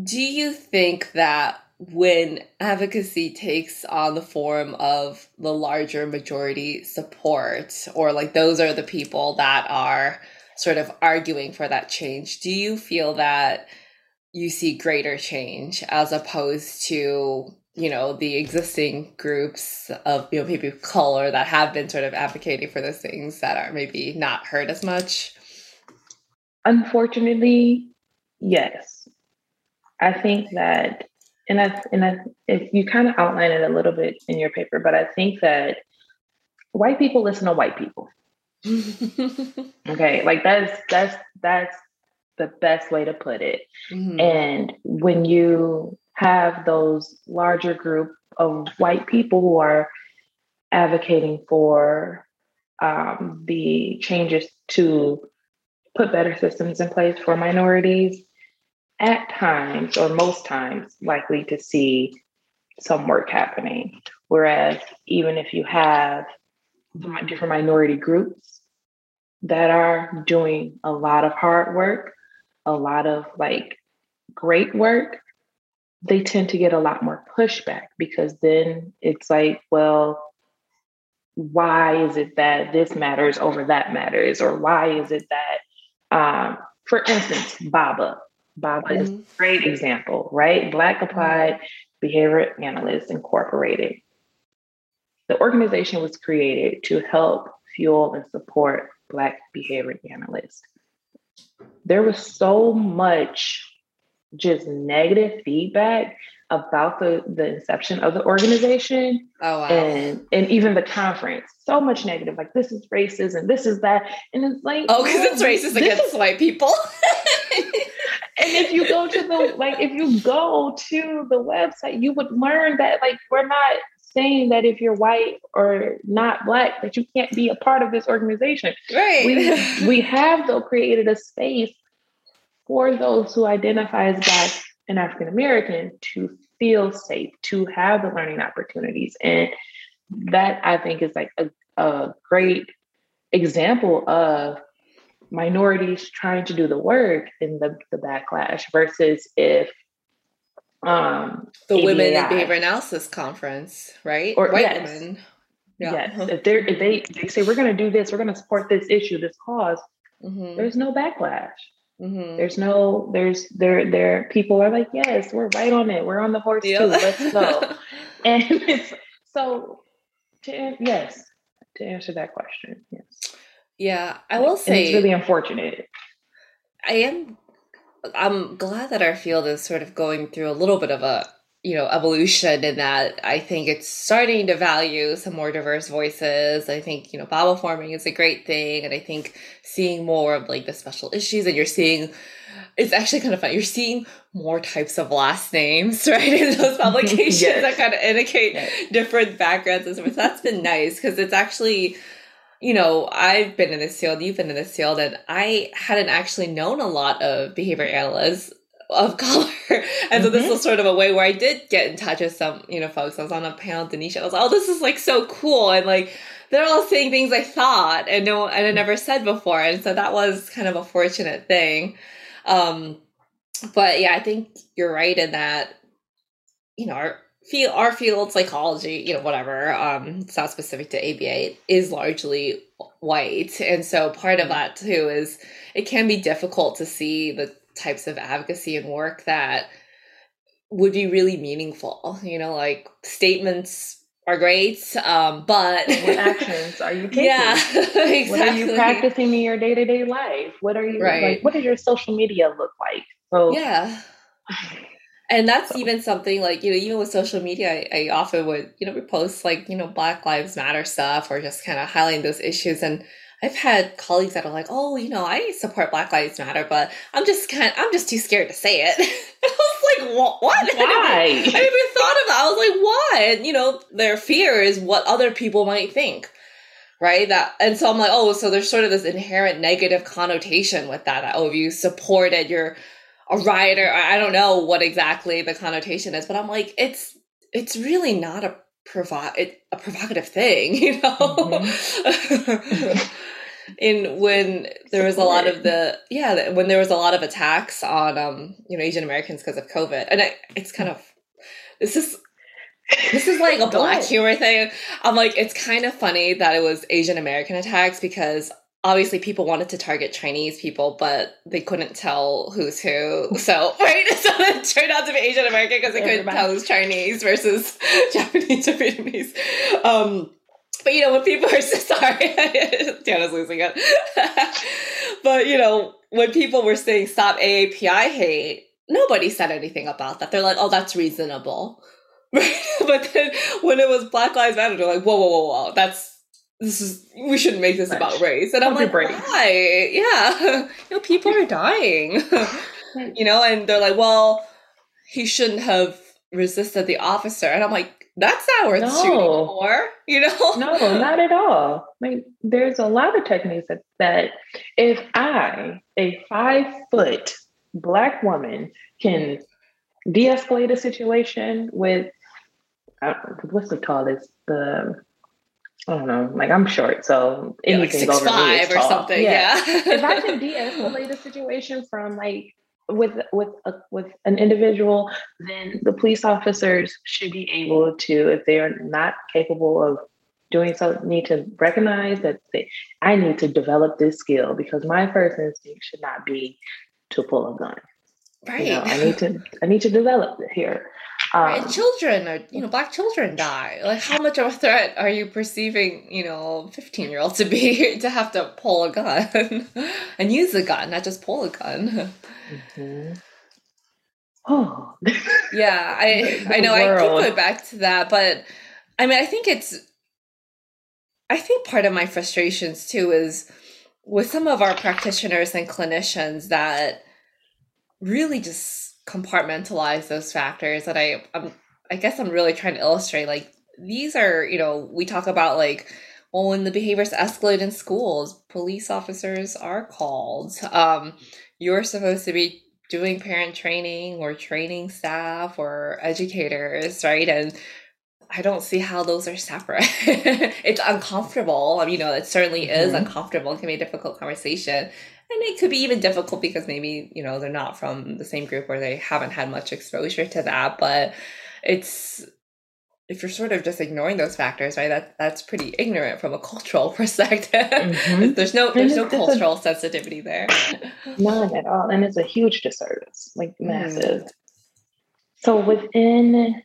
S2: Do you think that when advocacy takes on the form of the larger majority support, or like those are the people that are sort of arguing for that change, do you feel that you see greater change as opposed to you know the existing groups of you know people of color that have been sort of advocating for those things that are maybe not heard as much
S1: unfortunately yes i think that and I and I if you kind of outline it a little bit in your paper, but I think that white people listen to white people. okay, like that's that's that's the best way to put it. Mm-hmm. And when you have those larger group of white people who are advocating for um, the changes to put better systems in place for minorities, at times or most times likely to see some work happening. Whereas even if you have different minority groups that are doing a lot of hard work, a lot of like great work, they tend to get a lot more pushback because then it's like, well, why is it that this matters over that matters? Or why is it that, um, for instance, BABA, BABA mm-hmm. is a great example, right? Black Applied Behavior Analysts Incorporated. The organization was created to help fuel and support Black behavior analysts. There was so much just negative feedback about the, the inception of the organization oh, wow. and and even the conference. So much negative, like this is racist and this is that, and it's like
S2: oh, because it's racist against is, white people.
S1: and if you go to the like if you go to the website you would learn that like we're not saying that if you're white or not black that you can't be a part of this organization
S2: right
S1: we, we have though created a space for those who identify as black and african american to feel safe to have the learning opportunities. And that i think is like a, a great example of minorities trying to do the work in the, the backlash versus if um
S2: the ABAI, women in behavior analysis conference right?
S1: Or white yes, women. Yeah. yes if they if they they say we're going to do this. We're going to support this issue this because mm-hmm. there's no backlash mm-hmm. there's no there's there there people are like yes we're right on it. We're on the horse too. Let's go. And it's so to, yes to answer that question yes.
S2: Yeah, I will say
S1: and it's really unfortunate.
S2: I am I'm glad that our field is sort of going through a little bit of a you know evolution in that I think it's starting to value some more diverse voices. I think you know BABA forming is a great thing, and I think seeing more of like the special issues, and you're seeing it's actually kind of fun. You're seeing more types of last names, right, in those publications yes. that kind of indicate yes. different backgrounds and stuff. So that's been nice because it's actually you know, I've been in this field, you've been in this field, and I hadn't actually known a lot of behavior analysts of color. and mm-hmm. so this mm-hmm. was sort of a way where I did get in touch with some, you know, folks. I was on a panel, Denisha. I was like, oh, this is like so cool. And like, they're all saying things I thought and no, and I never said before. And so that was kind of a fortunate thing. Um, but yeah, I think you're right in that, you know, our, field our field psychology you know whatever um it's not specific to aba is largely white and so part of that too is it can be difficult to see the types of advocacy and work that would be really meaningful you know like statements are great um but
S1: what actions are you taking yeah exactly. what are you practicing in your day-to-day life what are you right. like what does your social media look like
S2: so yeah and that's so. even something like you know even with social media I, I, often would you know repost like you know black lives matter stuff or just kind of highlighting those issues and i've had colleagues that are like oh you know i support black lives matter but i'm just kind of, i'm just too scared to say it i was like what, what?
S1: why I
S2: never, I never even thought of that i was like why and you know their fear is what other people might think right? That and so I'm like, oh, so there's sort of this inherent negative connotation with that. that oh, if you supported, you're a rioter. I don't know what exactly the connotation is, but I'm like, it's it's really not a provo- it, a provocative thing, you know. Mm-hmm. In when there was a lot of the yeah when there was a lot of attacks on um you know Asian Americans because of COVID, and it, it's kind of this is this is like a black humor thing. I'm like, it's kind of funny that it was Asian American attacks because obviously people wanted to target Chinese people, but they couldn't tell who's who. So, right? So it turned out to be Asian American because they couldn't tell who's Chinese versus Japanese or Vietnamese. Um, but you know, when people are so sorry, Tiana's losing it. but you know, when people were saying stop AAPI hate, nobody said anything about that. They're like, oh, that's reasonable. but then when it was Black Lives Matter, they're like, whoa, whoa, whoa, whoa, that's this is we shouldn't make this about race. And I'm like, why? Yeah, you know, people are dying. you know, and they're like, well, he shouldn't have resisted the officer, and I'm like, that's not worth no. shooting for. You know,
S1: no, not at all. Like, there's a lot of techniques that, that if I, a five foot black woman, can de-escalate a situation with uh, what's the tallest the I don't know, like I'm short, so anything yeah, like over five or tall. something. Yeah, yeah. if I can de-escalate a situation from like with with a, with an individual, then the police officers should be able to, if they are not capable of doing so, need to recognize that they, I need to develop this skill because my first instinct should not be to pull a gun. Right. You know, I need to I need to develop it here.
S2: Um, right. Children are you know black children die. Like how much of a threat are you perceiving you know fifteen year old to be to have to pull a gun and use a gun, not just pull a gun. Mm-hmm. Oh. yeah, I I know world. I keep going back to that, but I mean I think it's I think part of my frustrations too is with some of our practitioners and clinicians that really just compartmentalize those factors that I I'm, I guess I'm really trying to illustrate like these are, you know, we talk about like well when the behaviors escalate in schools, police officers are called. Um you're supposed to be doing parent training or training staff or educators, right? And I don't see how those are separate. it's uncomfortable. I mean, you know, it certainly is mm-hmm. uncomfortable. It can be a difficult conversation and it could be even difficult because maybe you know they're not from the same group or they haven't had much exposure to that but it's if you're sort of just ignoring those factors right that that's pretty ignorant from a cultural perspective mm-hmm. there's no there's no cultural a, sensitivity there
S1: none at all and it's a huge disservice like massive mm. so within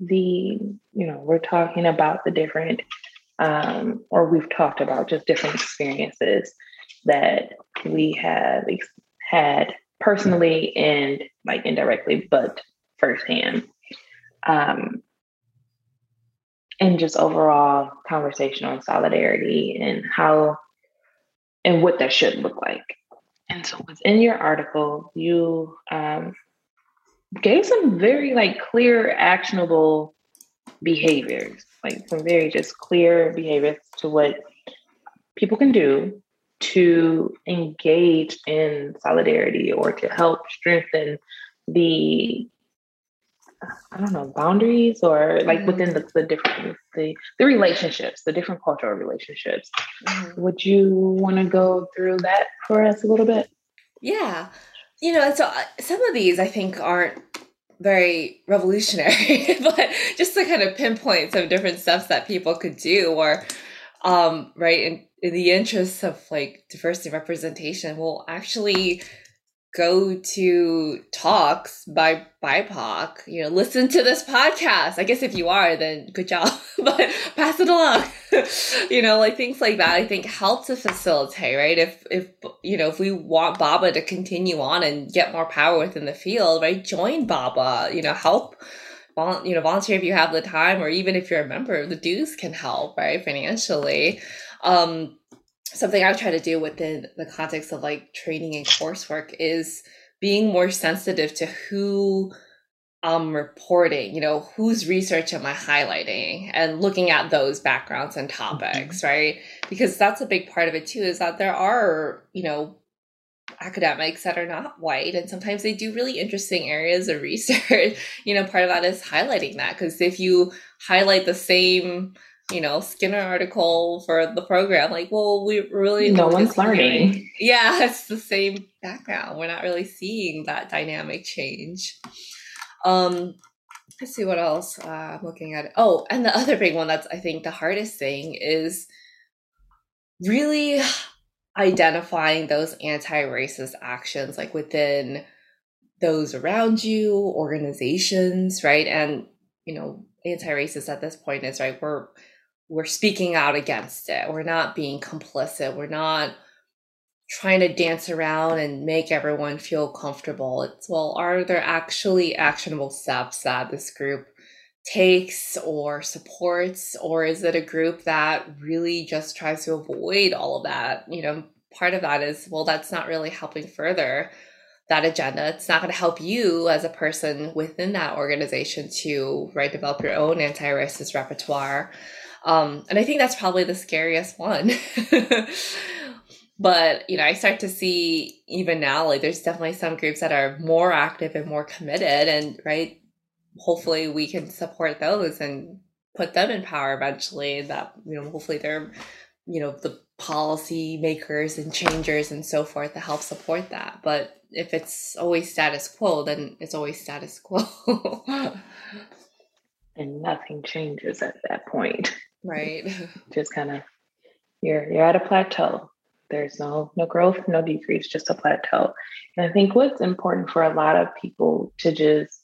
S1: the you know we're talking about the different um or we've talked about just different experiences that we have had personally and like indirectly, but firsthand. Um, and just overall conversation on solidarity and how and what that should look like. And so within your article, you um, gave some very like clear, actionable behaviors, like some very just clear behaviors to what people can do to engage in solidarity or to help strengthen the I don't know boundaries or like mm-hmm. within the, the different the the relationships, the different cultural relationships. Mm-hmm. Would you want to go through that for us a little bit?
S2: Yeah, you know, so uh, some of these I think aren't very revolutionary, but just to kind of pinpoint some different steps that people could do, or um, right, and in the interest of like diversity representation will actually go to talks by BIPOC, you know, listen to this podcast. I guess if you are, then good job, but pass it along. you know, like things like that, I think help to facilitate, right? If, if, you know, if we want BABA to continue on and get more power within the field, right? Join BABA, you know, help, you know, volunteer if you have the time, or even if you're a member, the dues can help, right? Financially. Um, something I've tried to do within the context of like training and coursework is being more sensitive to who I'm reporting, you know, whose research am I highlighting and looking at those backgrounds and topics, mm-hmm. right? Because that's a big part of it too, is that there are, you know, academics that are not white and sometimes they do really interesting areas of research. you know, part of that is highlighting that because if you highlight the same you know, Skinner article for the program. Like, well, we really
S1: no one's learning.
S2: Yeah, it's the same background. We're not really seeing that dynamic change. Um, let's see what else uh, I'm looking at. Oh, and the other big one that's I think the hardest thing is really identifying those anti-racist actions, like within those around you, organizations, right? And you know, anti-racist at this point is right. We're we're speaking out against it. We're not being complicit. We're not trying to dance around and make everyone feel comfortable. It's well, are there actually actionable steps that this group takes or supports, or is it a group that really just tries to avoid all of that? You know, part of that is well, that's not really helping further that agenda. It's not going to help you as a person within that organization to right develop your own anti-racist repertoire. Um, and I think that's probably the scariest one. but you know, I start to see even now, like there's definitely some groups that are more active and more committed, and right, hopefully we can support those and put them in power eventually. That you know, hopefully they're you know the policy makers and changers and so forth to help support that. But if it's always status quo, then it's always status quo.
S1: and nothing changes at that point.
S2: Right.
S1: just kind of you're you're at a plateau. There's no no growth, no decrease, just a plateau. And I think what's important for a lot of people to just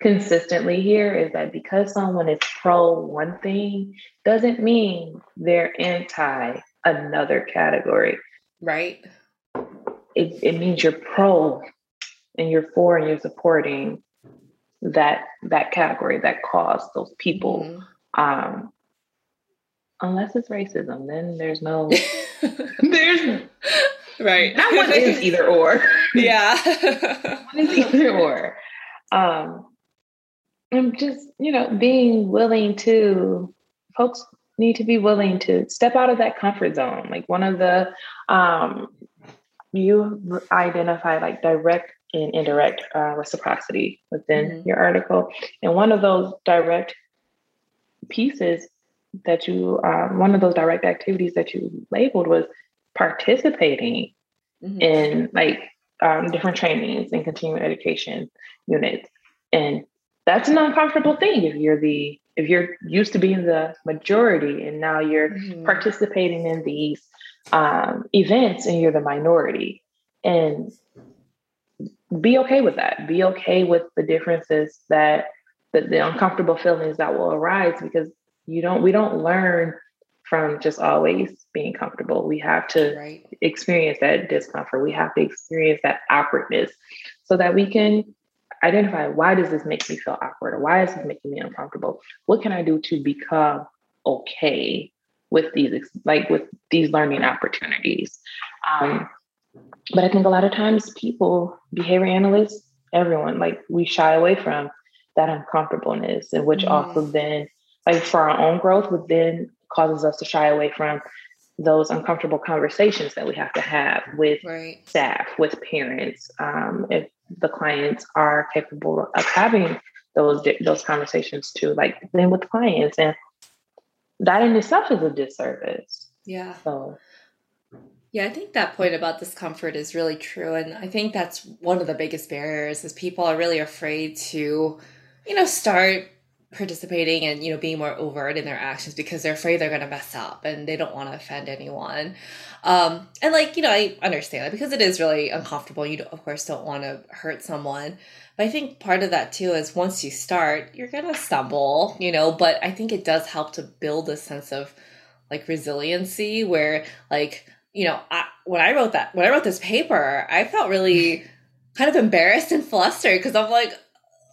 S1: consistently hear is that because someone is pro one thing doesn't mean they're anti another category.
S2: Right.
S1: It, it means you're pro and you're for and you're supporting that that category, that cause, those people. Mm-hmm. Um, unless it's racism, then there's no there's
S2: right.
S1: That one is either or.
S2: Yeah.
S1: one is either or. Um I'm just, you know, being willing to folks need to be willing to step out of that comfort zone. Like one of the um you identify like direct and indirect uh, reciprocity within mm-hmm. your article. And one of those direct pieces that you um, one of those direct activities that you labeled was participating mm-hmm. in like um, different trainings and continuing education units and that's an uncomfortable thing if you're the if you're used to being the majority and now you're mm-hmm. participating in these um, events and you're the minority and be okay with that be okay with the differences that the, the uncomfortable feelings that will arise because you don't we don't learn from just always being comfortable we have to right. experience that discomfort we have to experience that awkwardness so that we can identify why does this make me feel awkward or why is this making me uncomfortable what can i do to become okay with these like with these learning opportunities um, but i think a lot of times people behavior analysts everyone like we shy away from that uncomfortableness and which mm. also then like for our own growth, would then causes us to shy away from those uncomfortable conversations that we have to have with right. staff, with parents, um, if the clients are capable of having those those conversations too, like then with clients, and that in itself is a disservice.
S2: Yeah.
S1: So.
S2: Yeah, I think that point about discomfort is really true, and I think that's one of the biggest barriers is people are really afraid to, you know, start participating and you know being more overt in their actions because they're afraid they're going to mess up and they don't want to offend anyone. Um and like you know i understand that because it is really uncomfortable you of course don't want to hurt someone. But i think part of that too is once you start you're going to stumble you know but i think it does help to build a sense of like resiliency where like you know I, when i wrote that when i wrote this paper i felt really kind of embarrassed and flustered because i'm like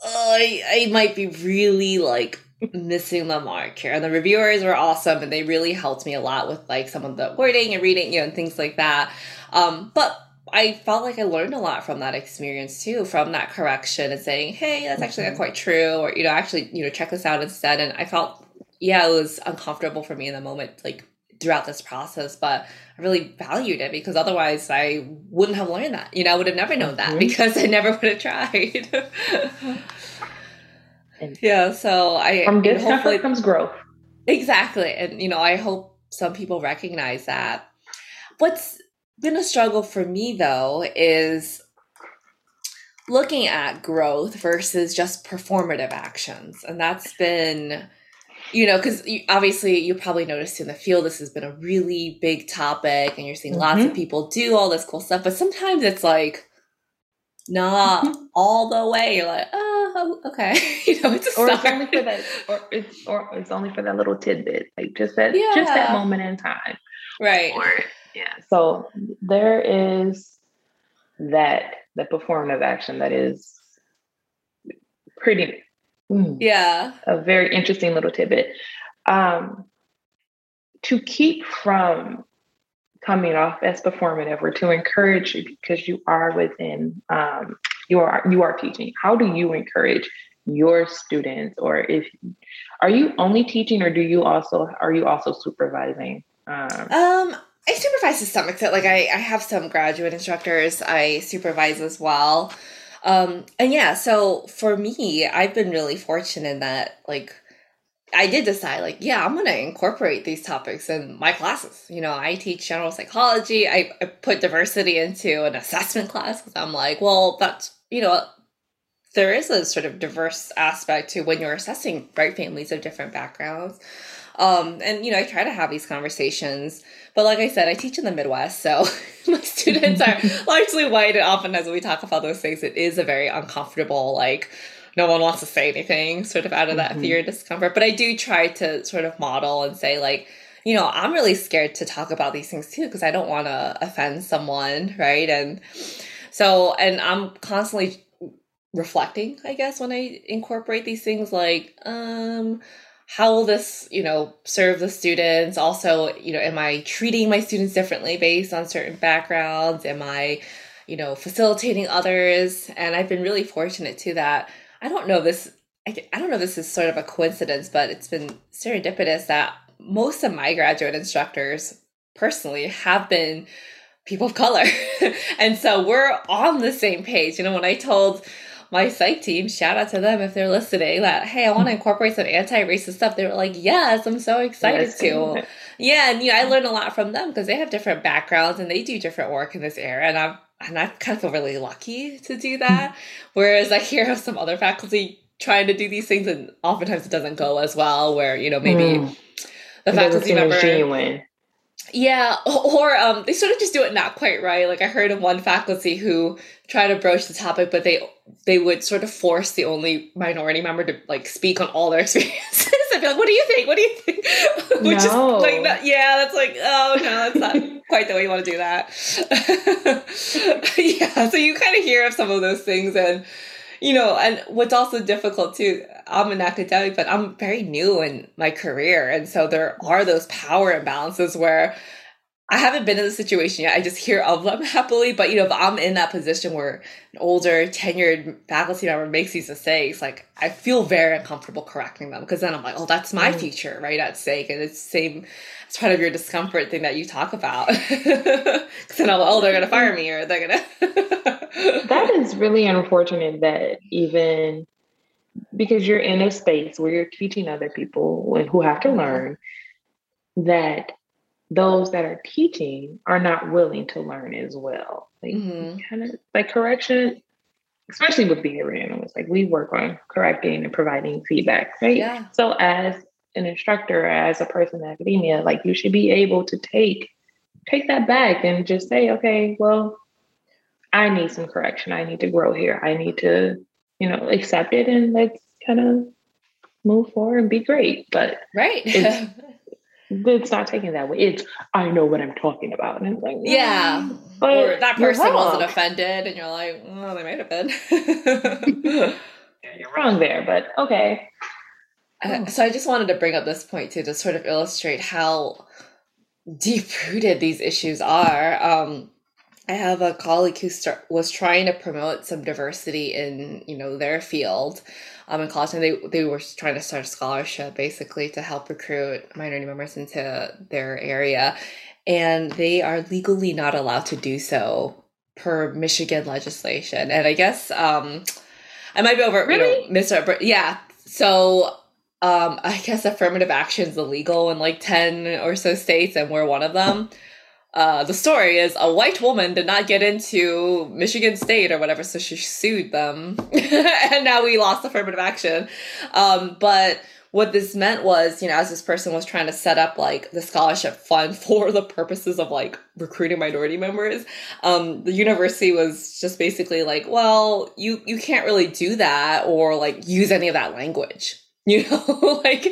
S2: I, I might be really like missing the mark here. And the reviewers were awesome and they really helped me a lot with like some of the wording and reading, you know, and things like that. Um, but I felt like I learned a lot from that experience too, from that correction and saying, "Hey, that's actually not mm-hmm. quite true," or you know, actually, you know, check this out instead. And I felt, yeah, it was uncomfortable for me in the moment, like throughout this process, but I really valued it because otherwise I wouldn't have learned that. You know, I would have never known that mm-hmm. because I never would have tried. yeah, so I
S1: from discomfort comes growth.
S2: Exactly, and you know, I hope some people recognize that. What's been a struggle for me though is looking at growth versus just performative actions, and that's been you know, because obviously you probably noticed in the field this has been a really big topic, and you're seeing mm-hmm. lots of mm-hmm. people do all this cool stuff. But sometimes it's like not mm-hmm. all the way. You're like, oh, okay, you know, it's
S1: or it's only for that, or it's or it's only for that little tidbit, like just that, yeah. just that moment in time,
S2: right?
S1: Or yeah. So there is that the performative action that is pretty
S2: Mm. Yeah.
S1: A very interesting little tidbit. Um, to keep from coming off as performative or to encourage you because you are within um, you are you are teaching how do you encourage your students or if are you only teaching or do you also are you also supervising
S2: um, um i supervise to some extent like I, I have some graduate instructors i supervise as well um, and yeah, so for me, I've been really fortunate that, like, I did decide, like, yeah, I'm going to incorporate these topics in my classes. You know, I teach general psychology. I, I put diversity into an assessment class because I'm like, well, that's, you know, there is a sort of diverse aspect to when you're assessing, right, families of different backgrounds. Um, and, you know, I try to have these conversations but like I said, I teach in the Midwest, so my students are largely white, and often as we talk about those things, it is a very uncomfortable, like no one wants to say anything, sort of out of that mm-hmm. fear discomfort. But I do try to sort of model and say like, you know, I'm really scared to talk about these things too because I don't want to offend someone, right? And so, and I'm constantly reflecting, I guess, when I incorporate these things like, um, how will this you know serve the students? Also you know am i treating my students differently based on certain backgrounds? Am i you know facilitating others? And i've been really fortunate to that i don't know this I, don't know this is sort of a coincidence but it's been serendipitous that most of my graduate instructors personally have been people of color. And so we're on the same page. You know when i told my psych team, shout out to them if they're listening, that, hey, I want to incorporate some anti racist stuff. They were like, yes, I'm so excited yes. to. Yeah, and you know, I learned a lot from them because they have different backgrounds and they do different work in this area. And I'm and I kind of feel really lucky to do that. Whereas I hear of some other faculty trying to do these things and oftentimes it doesn't go as well where, you know, maybe mm. the faculty member genuine. Yeah, or um, they sort of just do it not quite right. Like I heard of one faculty who tried to broach the topic, but they they would sort of force the only minority member to like speak on all their experiences. I'd be like, "What do you think? What do you think?" Which no. is like, that, yeah, that's like, oh no, that's not quite the way you want to do that. yeah, so you kind of hear of some of those things, and you know, and what's also difficult too, I'm an academic, but I'm very new in my career. And so there are those power imbalances where I haven't been in the situation yet. I just hear of them happily. But, you know, if I'm in that position where an older, tenured faculty member makes these mistakes, like, I feel very uncomfortable correcting them because then I'm like, oh, that's my mm. future, right, at stake. And it's the same, it's part of your discomfort thing that you talk about. Because then oh, they're going to fire me or they're going
S1: to. that is really unfortunate that even because you're in a space where you're teaching other people and who have to learn that those that are teaching are not willing to learn as well. Like mm-hmm. kind of like correction, especially with behavior analysts, like we work on correcting and providing feedback, right? Yeah. So as an instructor, as a person in academia, like you should be able to take take that back and just say, okay, well, I need some correction. I need to grow here. I need to, you know, accept it and let's kind of move forward and be great. But
S2: right.
S1: it's, it's not taking that way. It's I know what I'm talking about. And it's like,
S2: yeah. Mm, but or that person wasn't offended and you're like, well, they might have been.
S1: yeah, you're wrong there, but okay.
S2: Uh, so I just wanted to bring up this point too to sort of illustrate how deep rooted these issues are. Um, I have a colleague who start, was trying to promote some diversity in you know their field um, in college, and they they were trying to start a scholarship basically to help recruit minority members into their area, and they are legally not allowed to do so per Michigan legislation. And I guess um, I might be over really? you know Mr. Yeah, so um, I guess affirmative action is illegal in like ten or so states, and we're one of them. Uh, the story is a white woman did not get into Michigan State or whatever, so she sued them, and now we lost affirmative action. Um, but what this meant was, you know, as this person was trying to set up like the scholarship fund for the purposes of like recruiting minority members, um, the university was just basically like, well, you you can't really do that or like use any of that language you know like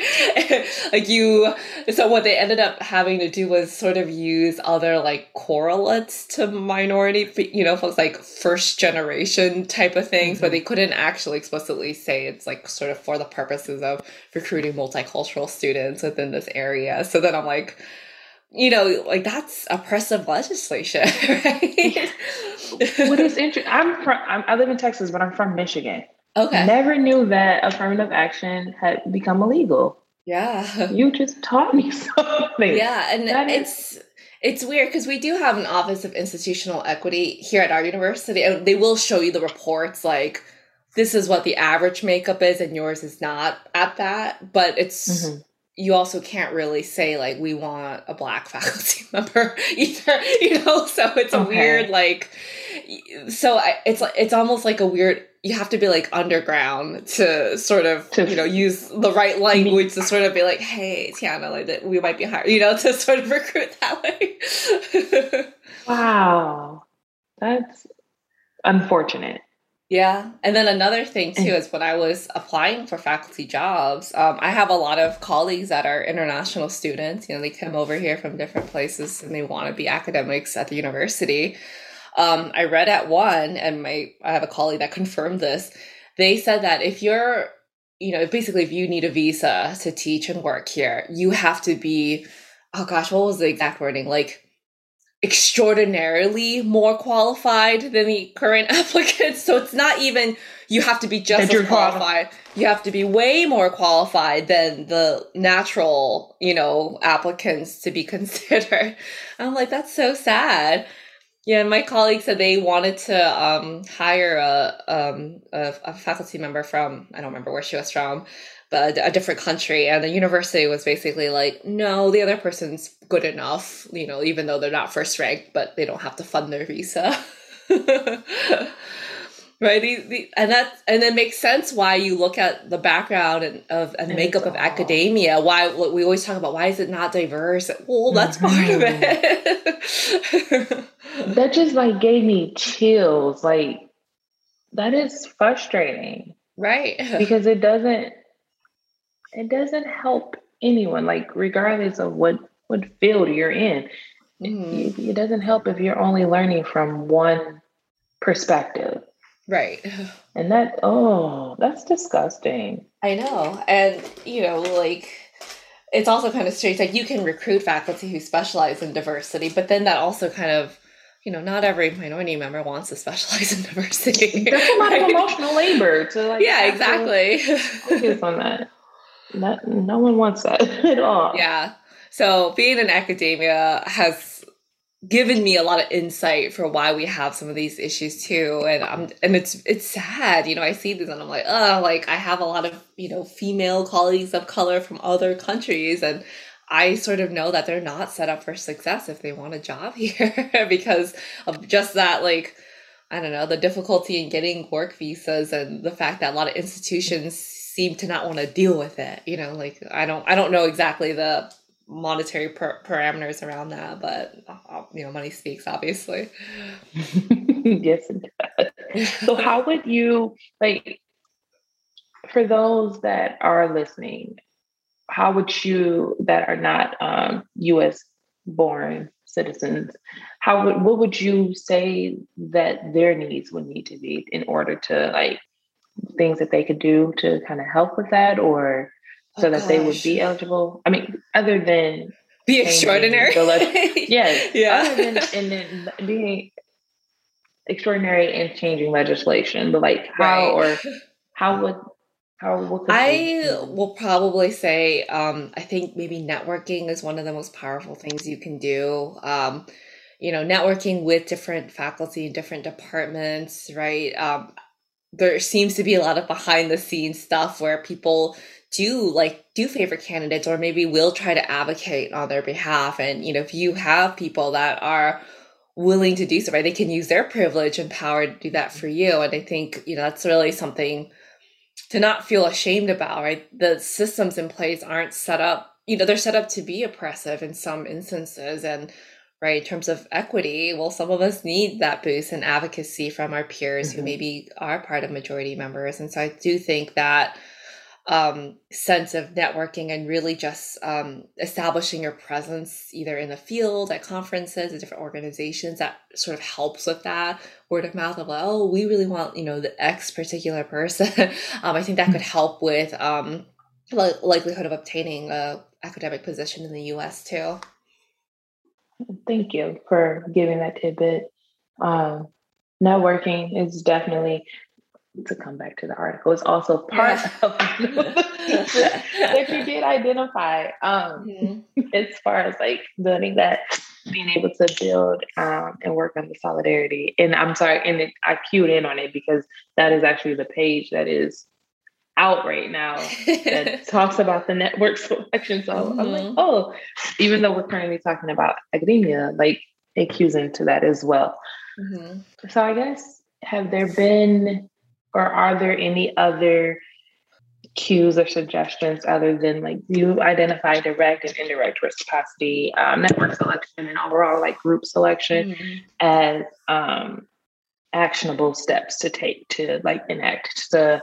S2: like you so what they ended up having to do was sort of use other like correlates to minority you know folks like first generation type of things mm-hmm. but they couldn't actually explicitly say it's like sort of for the purposes of recruiting multicultural students within this area. So then i'm like you know like that's oppressive legislation right?
S1: What is interesting i'm from I'm, i live in texas but i'm from michigan Okay. Never knew that affirmative action had become illegal.
S2: Yeah.
S1: You just taught me something.
S2: Yeah, and that it's is- it's weird because we do have an office of institutional equity here at our university and they will show you the reports like this is what the average makeup is and yours is not at that, but it's mm-hmm you also can't really say like we want a black faculty member either you know so it's okay. a weird like so I, it's like it's almost like a weird you have to be like underground to sort of you know use the right language to sort of be like hey tiana like that we might be hired you know to sort of recruit that way
S1: wow that's unfortunate
S2: yeah. And then another thing too is when I was applying for faculty jobs, um, I have a lot of colleagues that are international students. You know, they come over here from different places and they want to be academics at the university. Um, I read at one, and my I have a colleague that confirmed this. They said that if you're, you know, basically if you need a visa to teach and work here, you have to be, oh gosh, what was the exact wording? Like extraordinarily more qualified than the current applicants. So it's not even you have to be just as qualified. You have to be way more qualified than the natural, you know, applicants to be considered. I'm like, that's so sad. Yeah, my colleague said they wanted to um, hire a, um, a, a faculty member from I don't remember where she was from, a, a different country and the university was basically like no the other person's good enough you know even though they're not first ranked but they don't have to fund their visa right and that and it makes sense why you look at the background and of and, makeup of academia why we always talk about why is it not diverse well that's mm-hmm. part of
S1: it that just like gave me chills like that is frustrating
S2: right
S1: because it doesn't it doesn't help anyone, like regardless of what what field you're in. Mm-hmm. It, it doesn't help if you're only learning from one perspective.
S2: Right.
S1: And that oh, that's disgusting.
S2: I know. And you know, like it's also kind of strange. Like you can recruit faculty who specialize in diversity, but then that also kind of you know, not every minority member wants to specialize in diversity.
S1: That's a lot of emotional labor to like.
S2: Yeah, exactly.
S1: Focus on that. Not, no one wants that at all.
S2: Yeah. So being in academia has given me a lot of insight for why we have some of these issues too. And um and it's it's sad you know i see this and i'm like oh like i have a lot of you know female colleagues of color from other countries and i sort of know that they're not set up for success if they want a job here because of just that like i don't know the difficulty in getting work visas and the fact that a lot of institutions seem to not want to deal with it you know like i don't i don't know exactly the monetary per- parameters around that but uh, you know money speaks obviously.
S1: Yes it does. So how would you like for those that are listening how would you that are not um, us born citizens how would what would you say that their needs would need to be in order to like things that they could do to kind of help with that or so oh, that gosh. they would be eligible? I mean, other than
S2: be extraordinary.
S1: yes. Yeah. Other than and then being extraordinary and changing legislation, but like how right. or how would how
S2: I will probably say um, I think maybe networking is one of the most powerful things you can do. Um, you know, networking with different faculty in different departments, right? Um, there seems to be a lot of behind the scenes stuff where people do like do favor candidates or maybe will try to advocate on their behalf. And you know if you have people that are willing to do so right they can use their privilege and power to do that for you. And i think you know that's really something to not feel ashamed about right? The systems in place aren't set up you know they're set up to be oppressive in some instances. And right in terms of equity well some of us need that boost and advocacy from our peers mm-hmm. who maybe are part of majority members. And so i do think that um, sense of networking and really just um, establishing your presence either in the field at conferences at different organizations that sort of helps with that word of mouth of like oh we really want you know the x particular person. Um, i think that could help with um, li- likelihood of obtaining a academic position in the us too.
S1: Thank you for giving that tidbit. Um, networking is definitely to come back to the article. It's also part yeah. of that you did identify um, mm-hmm. as far as like building that, being able to build um, and work on the solidarity. And I'm sorry, and it, I cued in on it because that is actually the page that is out right now that talks about the network selection. So mm-hmm. I'm like, mm-hmm. oh, even though we're currently talking about academia, like it cues into that as well. Mm-hmm. So I guess have there been or are there any other cues or suggestions other than like you identify direct and indirect reciprocity, um, network selection, and overall like group selection mm-hmm. as um, actionable steps to take to like enact the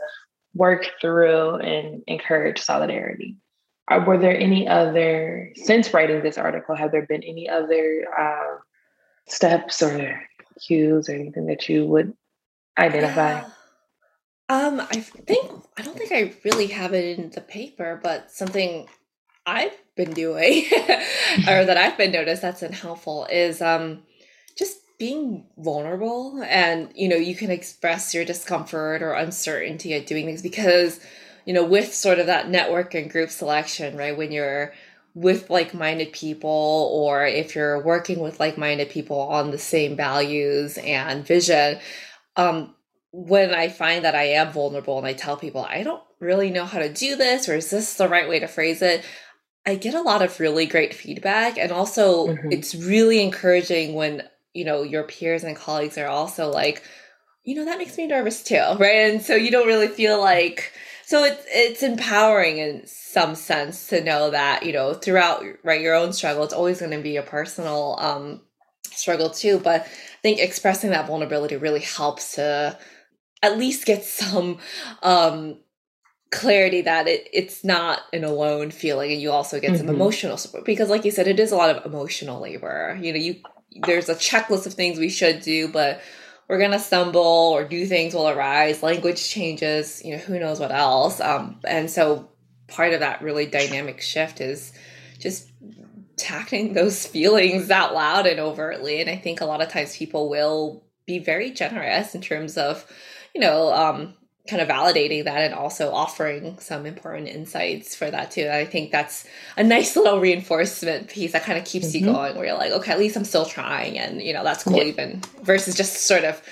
S1: work through and encourage solidarity. Are, were there any other, since writing this article, have there been any other uh, steps or cues or anything that you would identify?
S2: Um, I think I don't think I really have it in the paper, but something I've been doing or that I've been noticed that's been helpful is um just being vulnerable and you know you can express your discomfort or uncertainty at doing things because you know with sort of that network and group selection right when you're with like-minded people or if you're working with like-minded people on the same values and vision um when i find that i am vulnerable and i tell people i don't really know how to do this or is this the right way to phrase it I get a lot of really great feedback and also mm-hmm. it's really encouraging when you know your peers and colleagues are also like you know that makes me nervous too right and so you don't really feel like so it's it's empowering in some sense to know that you know throughout right your own struggle it's always going to be a personal um struggle too but i think expressing that vulnerability really helps to at least get some um clarity that it, it's not an alone feeling and you also get some mm-hmm. emotional support because like you said it is a lot of emotional labor you know you there's a checklist of things we should do, but we're gonna stumble or do things will arise, language changes, you know, who knows what else. Um, and so part of that really dynamic shift is just tackling those feelings out loud and overtly. And I think a lot of times people will be very generous in terms of, you know, um, kind of validating that and also offering some important insights for that too. I think that's a nice little reinforcement piece that kind of keeps mm-hmm. you going where you're like, okay, at least I'm still trying and you know, that's cool yeah. even versus just sort of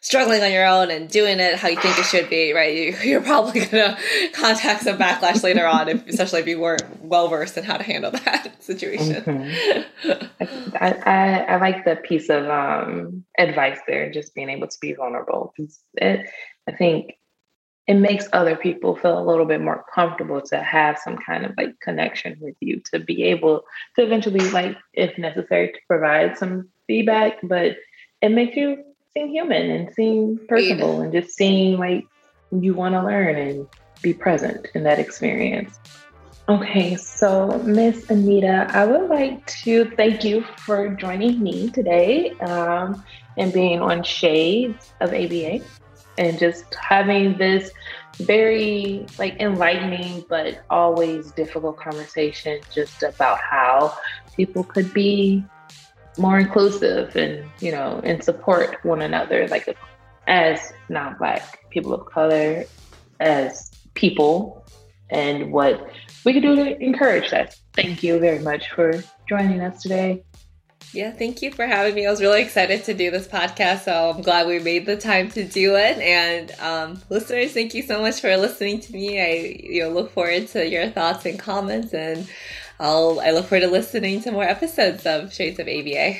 S2: struggling on your own and doing it how you think it should be, right? You, are probably gonna contact some backlash later on, if, especially if you weren't well versed in how to handle that situation.
S1: Mm-hmm. I, I, I, like the piece of um, advice there, just being able to be vulnerable. It, I think it makes other people feel a little bit more comfortable to have some kind of like connection with you to be able to eventually like if necessary to provide some feedback but it makes you seem human and seem personable and just seem like you want to learn and be present in that experience. Okay so miss anita i would like to thank you for joining me today um, and being on shades of aba and just having this very like enlightening but always difficult conversation just about how people could be more inclusive and you know and support one another like as non-black people of color as people and what we can do to encourage that thank you very much for joining us today
S2: yeah, thank you for having me. I was really excited to do this podcast, so I'm glad we made the time to do it. And um, listeners, thank you so much for listening to me. I you know look forward to your thoughts and comments, and I'll I look forward to listening to more episodes of Shades of ABA.